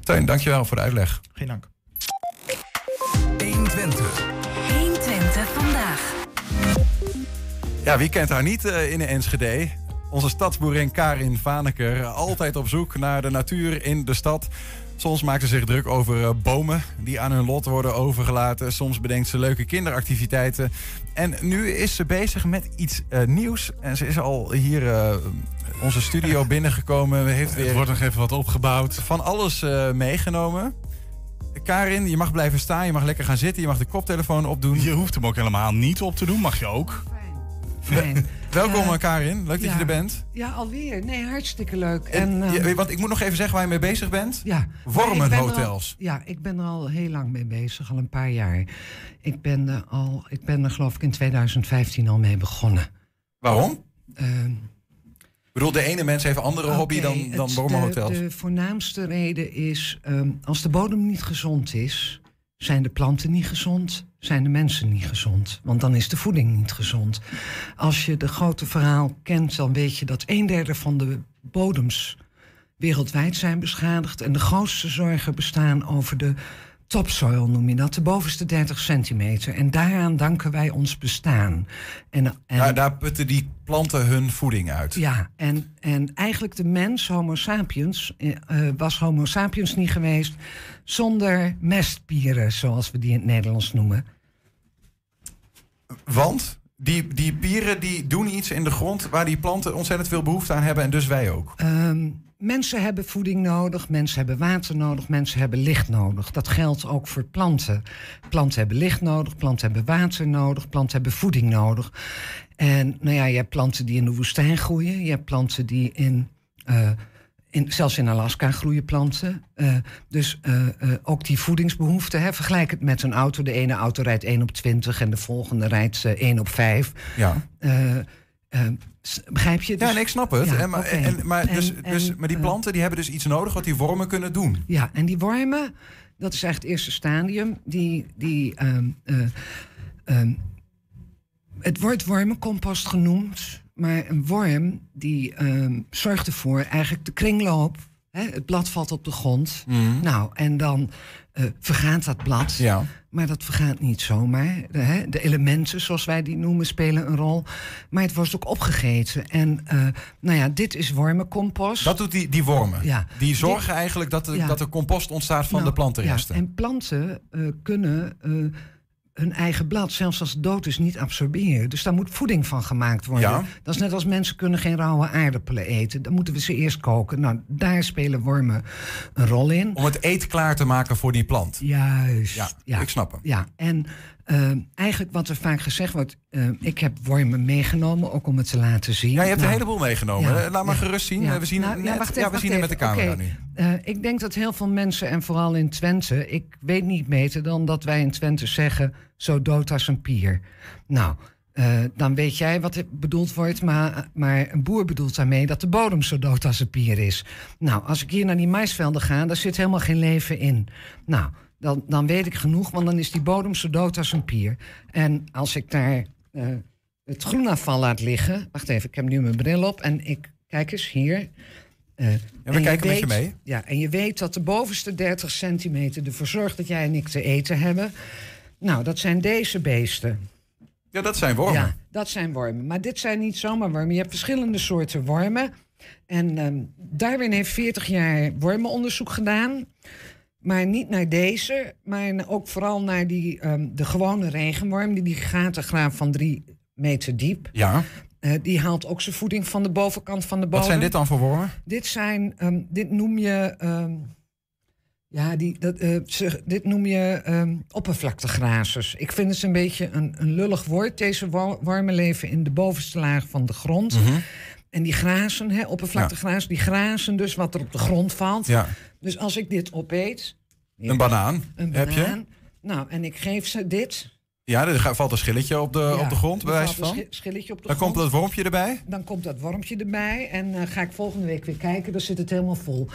Teun, dankjewel voor de uitleg. Geen dank. 120. 120 vandaag. Ja, wie kent haar niet in de Enschede? Onze stadsboerin Karin Vaneker. Altijd op zoek naar de natuur in de stad. Soms maakt ze zich druk over eh, bomen die aan hun lot worden overgelaten. Soms bedenkt ze leuke kinderactiviteiten. En nu is ze bezig met iets eh, nieuws. En ze is al hier eh, onze studio binnengekomen. Heeft weer Het wordt nog even wat opgebouwd. van alles eh, meegenomen. Karin, je mag blijven staan. Je mag lekker gaan zitten. Je mag de koptelefoon opdoen. Je hoeft hem ook helemaal niet op te doen, mag je ook. Fijn. Welkom eh, Karin, leuk dat je er bent. Ja, alweer. Nee, hartstikke leuk. En, En, eh, je- want ik moet nog even zeggen waar je mee bezig bent. ja. Wormenhotels. Al- Ja, ik ben er al heel lang mee bezig, al een paar jaar. Ik ben er, al, ik ben er geloof ik in 2015 al mee begonnen. Waarom? Ehm, Ik bedoel, de ene mens heeft een andere hobby dan, dan wormenhotels. De, de voornaamste reden is, ehm, als de bodem niet gezond is, zijn de planten niet gezond, zijn de mensen niet gezond. Want dan is de voeding niet gezond. Als je de grote verhaal kent, dan weet je dat een derde van de bodems wereldwijd zijn beschadigd. En de grootste zorgen bestaan over de topsoil, noem je dat, de bovenste 30 centimeter. En daaraan danken wij ons bestaan. En, en Daar, daar putten die planten hun voeding uit. ja, en, en eigenlijk de mens, Homo sapiens, eh, eh, was Homo sapiens niet geweest zonder mestpieren, zoals we die in het Nederlands noemen. Want die, die pieren die doen iets in de grond waar die planten ontzettend veel behoefte aan hebben en dus wij ook. Ehm, mensen hebben voeding nodig, mensen hebben water nodig, mensen hebben licht nodig. Dat geldt ook voor planten. Planten hebben licht nodig, planten hebben water nodig, planten hebben voeding nodig. En nou ja, je hebt planten die in de woestijn groeien, je hebt planten die in. eh, in, zelfs in Alaska groeien planten. Eh, dus eh, ook die voedingsbehoefte. Hè, vergelijk het met een auto. De ene auto rijdt 1 op 20 en de volgende rijdt eh 1 op 5. Ja. Eh, eh, s- begrijp je? Ja, Dus- nee, ik snap het. Ja, en, maar, oké. en, maar, dus, En- dus, maar die eh, planten die hebben dus iets nodig wat die wormen kunnen doen. Ja, en die wormen, dat is echt het eerste stadium. Die, die ehm, eh, ehm, het wordt wormencompost genoemd. Maar een worm die ehm, zorgt ervoor eigenlijk de kringloop. Hè, het blad valt op de grond. Mhm. Nou, en dan eh, vergaat dat blad. Ja. Maar dat vergaat niet zomaar. De, hè, de elementen, zoals wij die noemen, spelen een rol. Maar het wordt ook opgegeten. En eh, nou ja, dit is wormencompost. Dat doet die, die wormen. Ja. Die zorgen eigenlijk dat er, Ja. dat er compost ontstaat van Nou, de plantenresten. Ja, en planten eh, kunnen hun eigen blad, zelfs als het dood is, niet absorberen. Dus daar moet voeding van gemaakt worden. Ja. Dat is net als mensen kunnen geen rauwe aardappelen eten. Dan moeten we ze eerst koken. Nou, daar spelen wormen een rol in. Om het eten klaar te maken voor die plant. Juist. Ja, ja. ik snap hem. Ja, en eh, eigenlijk wat er vaak gezegd wordt... eh, ik heb wormen meegenomen, ook om het te laten zien. Ja, je hebt een Nou, heleboel meegenomen. ja? Laat maar ja, gerust zien. ja. We zien, Nou, het, net- wacht ja, we zien het met de camera nu. Eh, ik denk dat heel veel mensen, en vooral in Twente... ik weet niet beter dan dat wij in Twente zeggen... zo dood als een pier. Nou, eh, dan weet jij wat bedoeld wordt... Maar, maar een boer bedoelt daarmee dat de bodem zo dood als een pier is. Nou, als ik hier naar die maisvelden ga... daar zit helemaal geen leven in. Nou, dan, dan weet ik genoeg, want dan is die bodem zo dood als een pier. En als ik daar eh, het groenafval laat liggen... Wacht even, ik heb nu mijn bril op en ik... Kijk eens, hier... Eh, we en kijken met je weet- mee. Ja, en je weet dat de bovenste 30 centimeter ervoor zorgt dat jij en ik te eten hebben. Nou, dat zijn deze beesten. Ja, dat zijn wormen. Ja, dat zijn wormen. Maar dit zijn niet zomaar wormen. Je hebt verschillende soorten wormen. En ehm, Darwin heeft 40 jaar wormenonderzoek gedaan. Maar niet naar deze, maar ook vooral naar die, ehm, de gewone regenworm... die die gaten graaft van drie meter diep. Ja. Eh, die haalt ook zijn voeding van de bovenkant van de bodem. Wat zijn dit dan voor wormen? Dit zijn, ehm, dit noem je, ehm, ja, die, dat, eh, ze- dit noem je ehm, oppervlaktegrazers. Ik vind het een beetje een, een lullig woord. Deze wormen leven in de bovenste laag van de grond. Mhm. En die grazen, hè, oppervlaktegrazers, die grazen dus wat er op de grond valt. Ja. Dus als ik dit opeet, Een banaan een heb je? banaan, nou, en ik geef ze dit. Ja, er valt een schilletje op de, Ja, op de grond, bij wijze een van. schi- schilletje op de Dan grond. komt dat wormpje erbij. Dan komt dat wormpje erbij en eh, ga ik volgende week weer kijken. Dan zit het helemaal vol.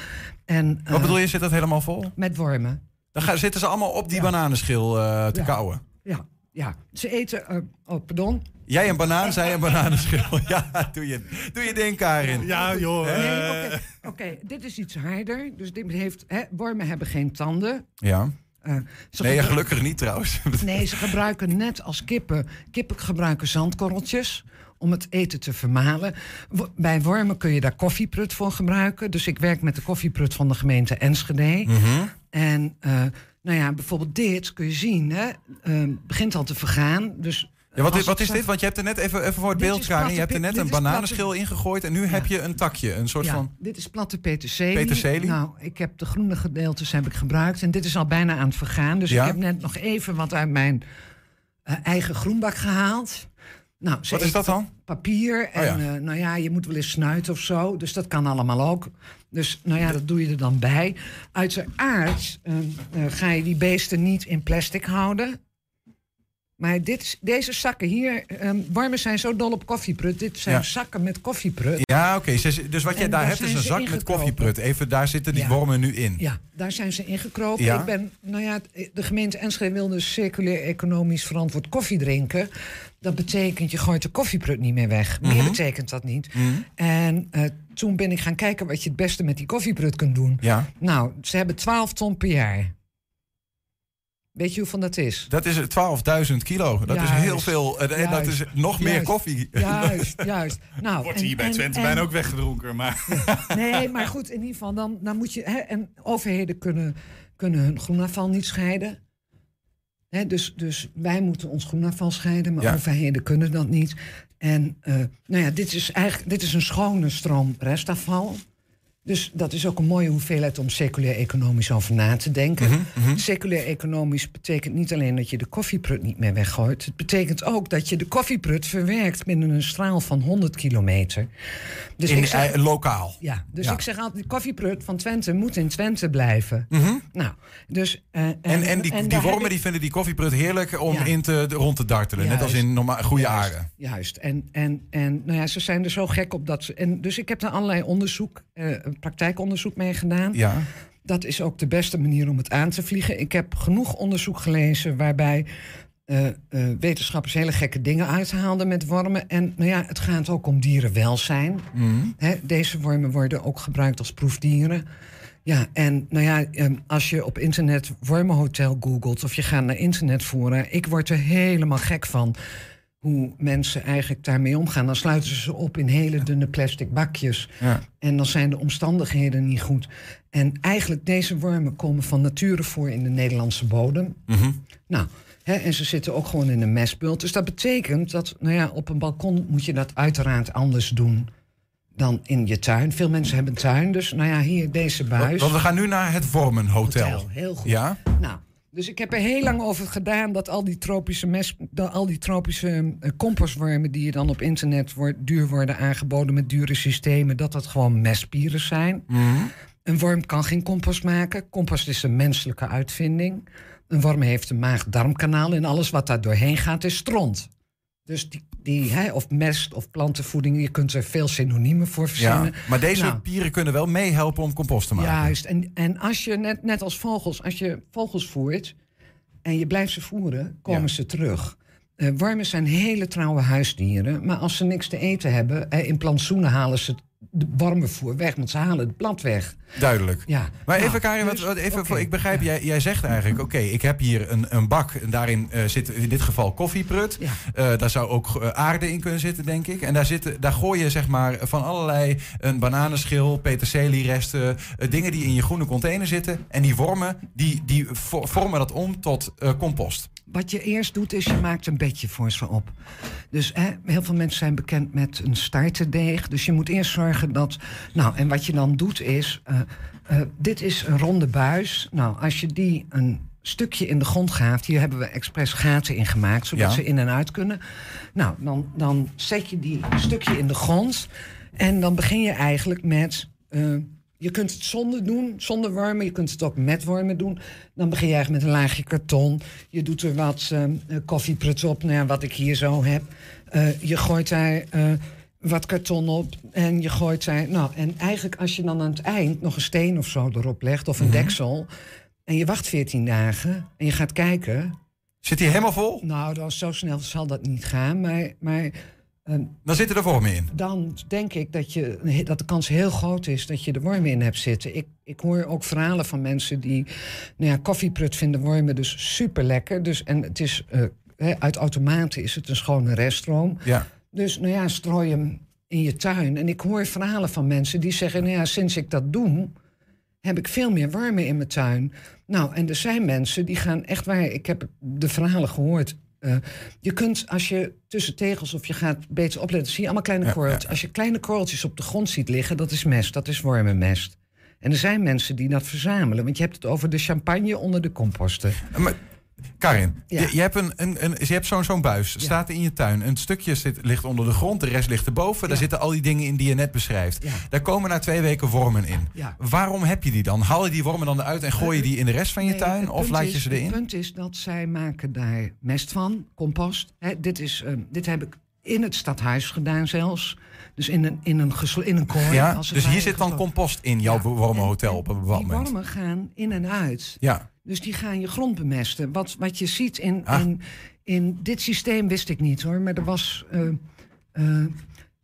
En, Wat eh, bedoel je, zit dat helemaal vol? Met wormen. Dan gaan, zitten ze allemaal op die bananenschil eh, te kauwen. Ja, ja. Ze eten... eh, oh, pardon. Jij een banaan, zij een bananenschil. Ja, doe je, doe je ding, Karin. Ja, joh. Nee, eh, oké. Oké, dit is iets harder. Dus dit heeft... Hè, wormen hebben geen tanden. Ja. Eh, ze Nee, ja, gelukkig niet trouwens. Nee, ze gebruiken net als kippen. Kippen gebruiken zandkorreltjes om het eten te vermalen. Bij wormen kun je daar koffieprut voor gebruiken. Dus ik werk met de koffieprut van de gemeente Enschede. Mhm. En eh, nou ja, bijvoorbeeld dit kun je zien, hè, eh, begint al te vergaan. Dus Ja, wat, is, wat is dit? Want je hebt er net even, even voor het beeld, Karin. Je hebt er net een bananenschil ingegooid en nu heb je een takje. Een soort Ja, van... dit is platte peterselie. Peterselie? Nou, ik heb de groene gedeeltes heb ik gebruikt. En dit is al bijna aan het vergaan. Dus Ja? ik heb net nog even wat uit mijn eh, eigen groenbak gehaald. Nou, Wat is dat dan? Papier. En Oh ja. eh, nou ja, je moet wel eens snuiten of zo. Dus dat kan allemaal ook. Dus nou ja, dat doe je er dan bij. Uiteraard eh, eh, ga je die beesten niet in plastic houden. Maar dit, deze zakken hier, wormen zijn zo dol op koffieprut. Dit zijn Ja. zakken met koffieprut. Ja, oké. Dus wat jij En daar hebt is een zak met koffieprut. Even, daar zitten die Ja. wormen nu in. Ja, daar zijn ze ingekropen. Ja. Ik ben, nou ja, de gemeente Enschede wilde circulair economisch verantwoord koffie drinken. Dat betekent, je gooit de koffieprut niet meer weg. Meer Mhm. betekent dat niet. Mhm. En eh, toen ben ik gaan kijken wat je het beste met die koffieprut kunt doen. Ja. Nou, ze hebben 12 ton per jaar. Weet je hoeveel dat is? Dat is 12.000 kilo. Dat is Juist. heel veel. En en dat Juist. is nog meer Juist. koffie. Juist, juist. Nou, Wordt en- hier bij en- Twente en- bijna ook weggedronken. Maar Nee, maar goed, in ieder geval, dan, dan moet je. Hè, en overheden kunnen, kunnen hun groenafval niet scheiden. Hè, dus, dus wij moeten ons groenafval scheiden, maar Ja. overheden kunnen dat niet. En eh, nou ja, dit is eigenlijk dit is een schone stroom restafval. Dus dat is ook een mooie hoeveelheid om circulair economisch over na te denken. Mhm, Circulair economisch betekent niet alleen dat je de koffieprut niet meer weggooit. Het betekent ook dat je de koffieprut verwerkt binnen een straal van 100 kilometer. Dus in, ik zeg- eh, lokaal. ja, dus Ja. ik zeg altijd, die koffieprut van Twente moet in Twente blijven. Mhm. Nou, dus... eh, En, en die, die wormen die vinden die koffieprut heerlijk om Ja. in te, rond te dartelen. Net als in normaal, goede Juist, aarde. Juist. En, en, en nou ja, ze zijn er zo gek op dat ze... En dus ik heb daar allerlei onderzoek, eh, praktijkonderzoek mee gedaan. Ja. Dat is ook de beste manier om het aan te vliegen. Ik heb genoeg onderzoek gelezen waarbij eh, eh, wetenschappers hele gekke dingen uithaalden met wormen. En nou ja, het gaat ook om dierenwelzijn. Mhm. Hè, deze wormen worden ook gebruikt als proefdieren. Ja, en nou ja, ehm, als je op internet wormenhotel googelt of je gaat naar internetfora, ik word er helemaal gek van hoe mensen eigenlijk daarmee omgaan. Dan sluiten ze ze op in hele dunne plastic bakjes. Ja. En dan zijn de omstandigheden niet goed. En eigenlijk deze wormen komen van nature voor in de Nederlandse bodem. Mhm. Nou, hè, en ze zitten ook gewoon in een mestbult. Dus dat betekent dat, nou ja, op een balkon moet je dat uiteraard anders doen dan in je tuin. Veel mensen hebben een tuin, dus nou ja, hier deze buis. Want we gaan nu naar het Wormenhotel. Hotel, heel goed. Ja? Nou, dus ik heb er heel lang over gedaan dat al die tropische, mes, dat al die tropische eh, compostwormen die je dan op internet wordt, duur worden aangeboden met dure systemen, dat dat gewoon mestspieren zijn. Mhm. Een worm kan geen compost maken. Compost is een menselijke uitvinding. Een worm heeft een maag-darmkanaal en alles wat daar doorheen gaat is stront. Dus die, die hè, of mest of plantenvoeding, je kunt er veel synoniemen voor verzinnen. Ja, maar deze Nou, pieren kunnen wel meehelpen om compost te maken. Juist. En, en als je net, net als vogels, als je vogels voert en je blijft ze voeren, komen Ja. ze terug. Eh, wormen zijn hele trouwe huisdieren, maar als ze niks te eten hebben, eh, in plantsoenen halen ze de wormenvoer weg, want ze halen het blad weg. Duidelijk. Ja. Maar Nou, even, Karin, wat, dus- wat- even, voor- ik begrijp, jij, jij zegt eigenlijk... oké, ik heb hier een, een bak en daarin eh, zit in dit geval koffieprut. Eh, daar zou ook eh, aarde in kunnen zitten, denk ik. En daar, zitten, daar gooi je zeg maar van allerlei... een bananenschil, peterselieresten... dingen die in je groene container zitten. En die wormen, die, die vo- vormen dat om tot compost. Wat je eerst doet, is je maakt een bedje voor ze op. Dus hè, heel veel mensen zijn bekend met een starterdeeg. Dus je moet eerst zorgen dat... Nou, en wat je dan doet is... eh, eh, dit is een ronde buis. Nou, als je die een stukje in de grond gaaft... hier hebben we expres gaten in gemaakt... zodat Ja. ze in en uit kunnen. Nou, dan, dan zet je die stukje in de grond... en dan begin je eigenlijk met... eh, je kunt het zonder doen, zonder wormen. Je kunt het ook met wormen doen. Dan begin je eigenlijk met een laagje karton. Je doet er wat eh, eh, koffieprut op, nou ja, wat ik hier zo heb. Eh, je gooit daar eh, wat karton op en je gooit daar... Nou, en eigenlijk als je dan aan het eind nog een steen of zo erop legt... of een deksel, en je wacht 14 dagen en je gaat kijken... Zit hij helemaal vol? Nou, dan zo snel zal dat niet gaan, maar... maar ehm, Dan zitten er wormen in. dan denk ik dat, je, dat de kans heel groot is dat je de wormen in hebt zitten. Ik, ik hoor ook verhalen van mensen die... Nou ja, koffieprut vinden wormen dus super lekker. Dus, en het is, eh, uit automaten is het een schone reststroom. Ja. Dus nou ja, strooi hem in je tuin. En ik hoor verhalen van mensen die zeggen... nou ja, sinds ik dat doe, heb ik veel meer wormen in mijn tuin. Nou, en er zijn mensen die gaan echt waar... Ik heb de verhalen gehoord... eh, je kunt, als je tussen tegels of je gaat beter opletten... zie je allemaal kleine Ja, korreltjes. ja. Als je kleine korreltjes op de grond ziet liggen... dat is mest, dat is wormenmest. En er zijn mensen die dat verzamelen. Want je hebt het over de champagne onder de composten. Maar, Karin, Ja. je, je hebt, een, een, een, je hebt zo'n zo'n buis, staat in je tuin. Een stukje zit, ligt onder de grond, de rest ligt erboven. Daar zitten al die dingen in die je net beschrijft. Daar komen na twee weken wormen in. Waarom heb je die dan? Haal je die wormen dan eruit en gooi je die in de rest van je Nee, tuin? het Of laat is- je ze Het erin? punt is dat zij maken daar mest van, compost. Dit, is, eh, dit heb ik in het stadhuis gedaan zelfs. Dus in een, in een, in een kooi. Ja, als het dus hier zit dan compost in jouw wormenhotel op een bepaald Die moment. wormen gaan in en uit. Ja. Dus die gaan je grond bemesten. Wat, wat je ziet in, Ah. in, in dit systeem wist ik niet hoor. Maar er was. eh, eh,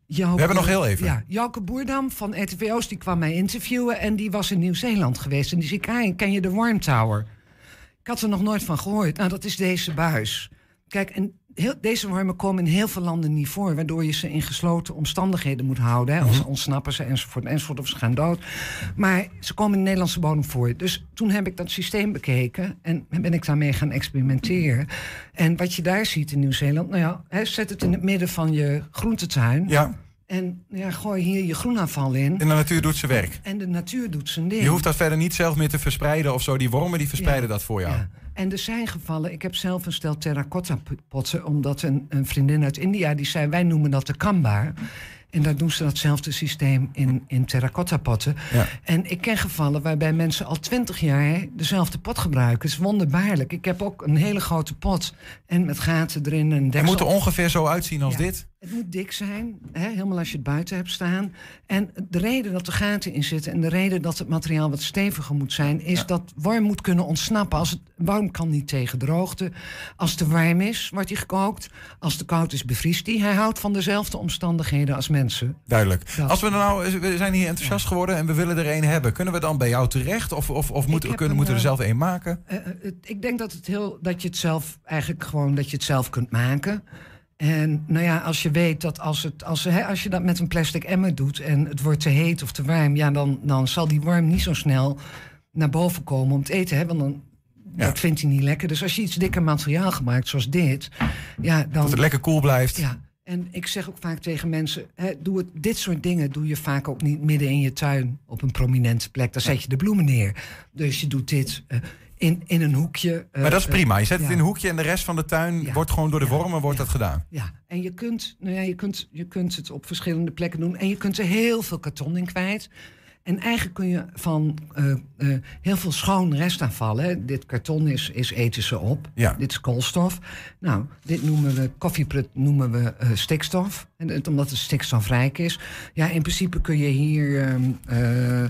Jouke- We hebben nog heel even. Ja, Jouke Boerdam van RTVO's die kwam mij interviewen. En die was in Nieuw-Zeeland geweest. En die zei: Karin, ken je de Worm Tower? Ik had er nog nooit van gehoord. Nou, dat is deze buis. Kijk, en heel, deze wormen komen in heel veel landen niet voor. Waardoor je ze in gesloten omstandigheden moet houden. Hè. Als Mhm. ontsnappen ze enzovoort, enzovoort. Of ze gaan dood. Maar ze komen in de Nederlandse bodem voor. Dus toen heb ik dat systeem bekeken. En ben ik daarmee gaan experimenteren. En wat je daar ziet in Nieuw-Zeeland. Nou ja, hè, zet het in het midden van je groentetuin. Ja. En nou ja, gooi hier je groenafval in. En de natuur doet zijn werk. En de natuur doet zijn ding. Je hoeft dat verder niet zelf meer te verspreiden of zo. Die wormen die verspreiden Ja. dat voor jou. Ja. En er zijn gevallen, ik heb zelf een stel terracotta potten, omdat een, een vriendin uit India die zei: wij noemen dat de kamba. En daar doen ze datzelfde systeem in, in terracotta potten. Ja. En ik ken gevallen waarbij mensen al twintig jaar dezelfde pot gebruiken. Het is wonderbaarlijk. Ik heb ook een hele grote pot en met gaten erin en Het deksel. moet er ongeveer zo uitzien als Ja. dit. Het moet dik zijn, hè, helemaal als je het buiten hebt staan. En de reden dat er gaten in zitten en de reden dat het materiaal wat steviger moet zijn, is dat warm moet kunnen ontsnappen. Als het warm kan niet tegen droogte. Als het te warm is, wordt hij gekookt. Als het koud is, bevriest hij. Hij houdt van dezelfde omstandigheden als mensen. Duidelijk. Dat. Als we nou, we zijn hier enthousiast geworden en we willen er een hebben, kunnen we dan bij jou terecht? Of, of, of moeten, heb kunnen, een, moeten we er eh, zelf een maken? Eh, eh, ik denk dat, het heel, dat je het zelf eigenlijk gewoon dat je het zelf kunt maken. En nou ja, als je weet dat als, het, als, hè, als je dat met een plastic emmer doet en het wordt te heet of te warm, ja, dan, dan zal die worm niet zo snel naar boven komen om het eten. Hè, want dan dat vindt hij niet lekker. Dus als je iets dikker materiaal gebruikt, zoals dit, ja, dan. Dat het lekker koel blijft. Ja. En ik zeg ook vaak tegen mensen: hè, doe het, dit soort dingen doe je vaak ook niet midden in je tuin op een prominente plek. Daar zet je de bloemen neer. Dus je doet dit eh, in, in een hoekje. eh, maar dat is prima. Je zet het in een hoekje en de rest van de tuin wordt gewoon door de wormen wordt dat gedaan. Ja, en je kunt, nou ja, je, kunt, je kunt het op verschillende plekken doen. En je kunt er heel veel karton in kwijt. En eigenlijk kun je van eh, eh, heel veel schoon restafval... Hè, dit karton is, is ethische op, Ja. dit is koolstof. Nou, dit noemen we, koffieprut noemen we stikstof. En het, omdat het stikstofrijk is. Ja, in principe kun je hier eh,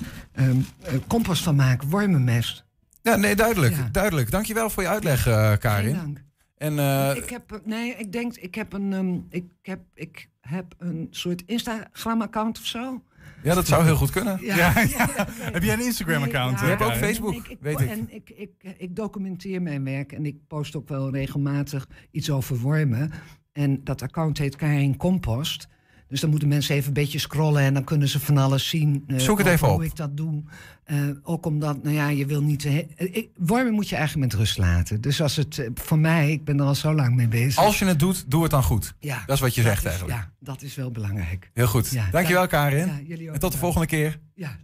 compost van maken, wormenmest. Ja, nee, duidelijk. Ja. duidelijk. Dankjewel voor je uitleg, eh, Karin. Dank. En eh, ik heb, nee, ik denk, ik heb een, ehm, ik heb, ik heb een soort Instagram-account of zo. ja, dat zou heel goed kunnen. Ja. Ja, Heb jij een Instagram-account? Je hebt ook? Facebook, Ik, ik, weet ik. En ik, ik, ik documenteer mijn werk en ik post ook wel regelmatig iets over wormen. En dat account heet Karin Compost. Dus dan moeten mensen even een beetje scrollen en dan kunnen ze van alles zien. eh, Zoek het even op. Hoe ik dat doe. Eh, ook omdat, nou ja, je wil niet... he- eh, ik- wormen moet je eigenlijk met rust laten. Dus als het, voor mij, ik ben er al zo lang mee bezig. Als je het doet, doe het dan goed. Ja, dat is wat je dat zegt is- eigenlijk. Ja, dat is wel belangrijk. Heel goed. Ja, Dankjewel, dank- Karin. Ja, jullie ook en tot de volgende keer. Ja.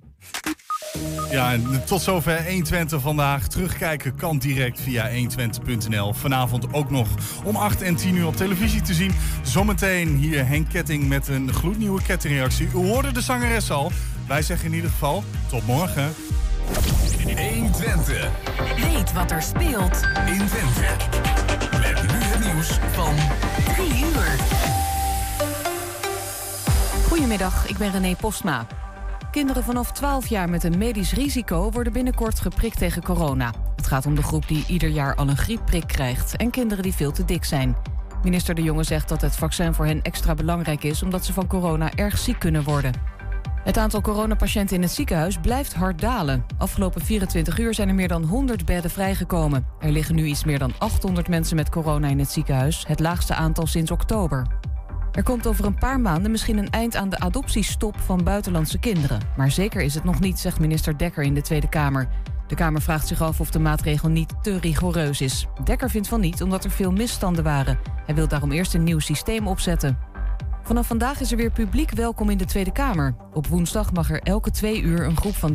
Ja, en tot zover 120 vandaag. Terugkijken kan direct via 120.nl. Vanavond ook nog om 8 en 10 uur op televisie te zien. Zometeen hier Henk Ketting met een gloednieuwe kettingreactie. U hoorde de zangeres al. Wij zeggen in ieder geval tot morgen. 120. Weet wat er speelt in Twente. Met nu het nieuws van 3 uur. Goedemiddag, ik ben René Postma. Kinderen vanaf 12 jaar met een medisch risico worden binnenkort geprikt tegen corona. Het gaat om de groep die ieder jaar al een griepprik krijgt en kinderen die veel te dik zijn. Minister De Jonge zegt dat het vaccin voor hen extra belangrijk is omdat ze van corona erg ziek kunnen worden. Het aantal coronapatiënten in het ziekenhuis blijft hard dalen. Afgelopen 24 uur zijn er meer dan 100 bedden vrijgekomen. Er liggen nu iets meer dan 800 mensen met corona in het ziekenhuis, het laagste aantal sinds oktober. Er komt over een paar maanden misschien een eind aan de adoptiestop van buitenlandse kinderen. Maar zeker is het nog niet, zegt minister Dekker in de Tweede Kamer. De Kamer vraagt zich af of de maatregel niet te rigoureus is. Dekker vindt van niet, omdat er veel misstanden waren. Hij wil daarom eerst een nieuw systeem opzetten. Vanaf vandaag is er weer publiek welkom in de Tweede Kamer. Op woensdag mag er elke twee uur een groep van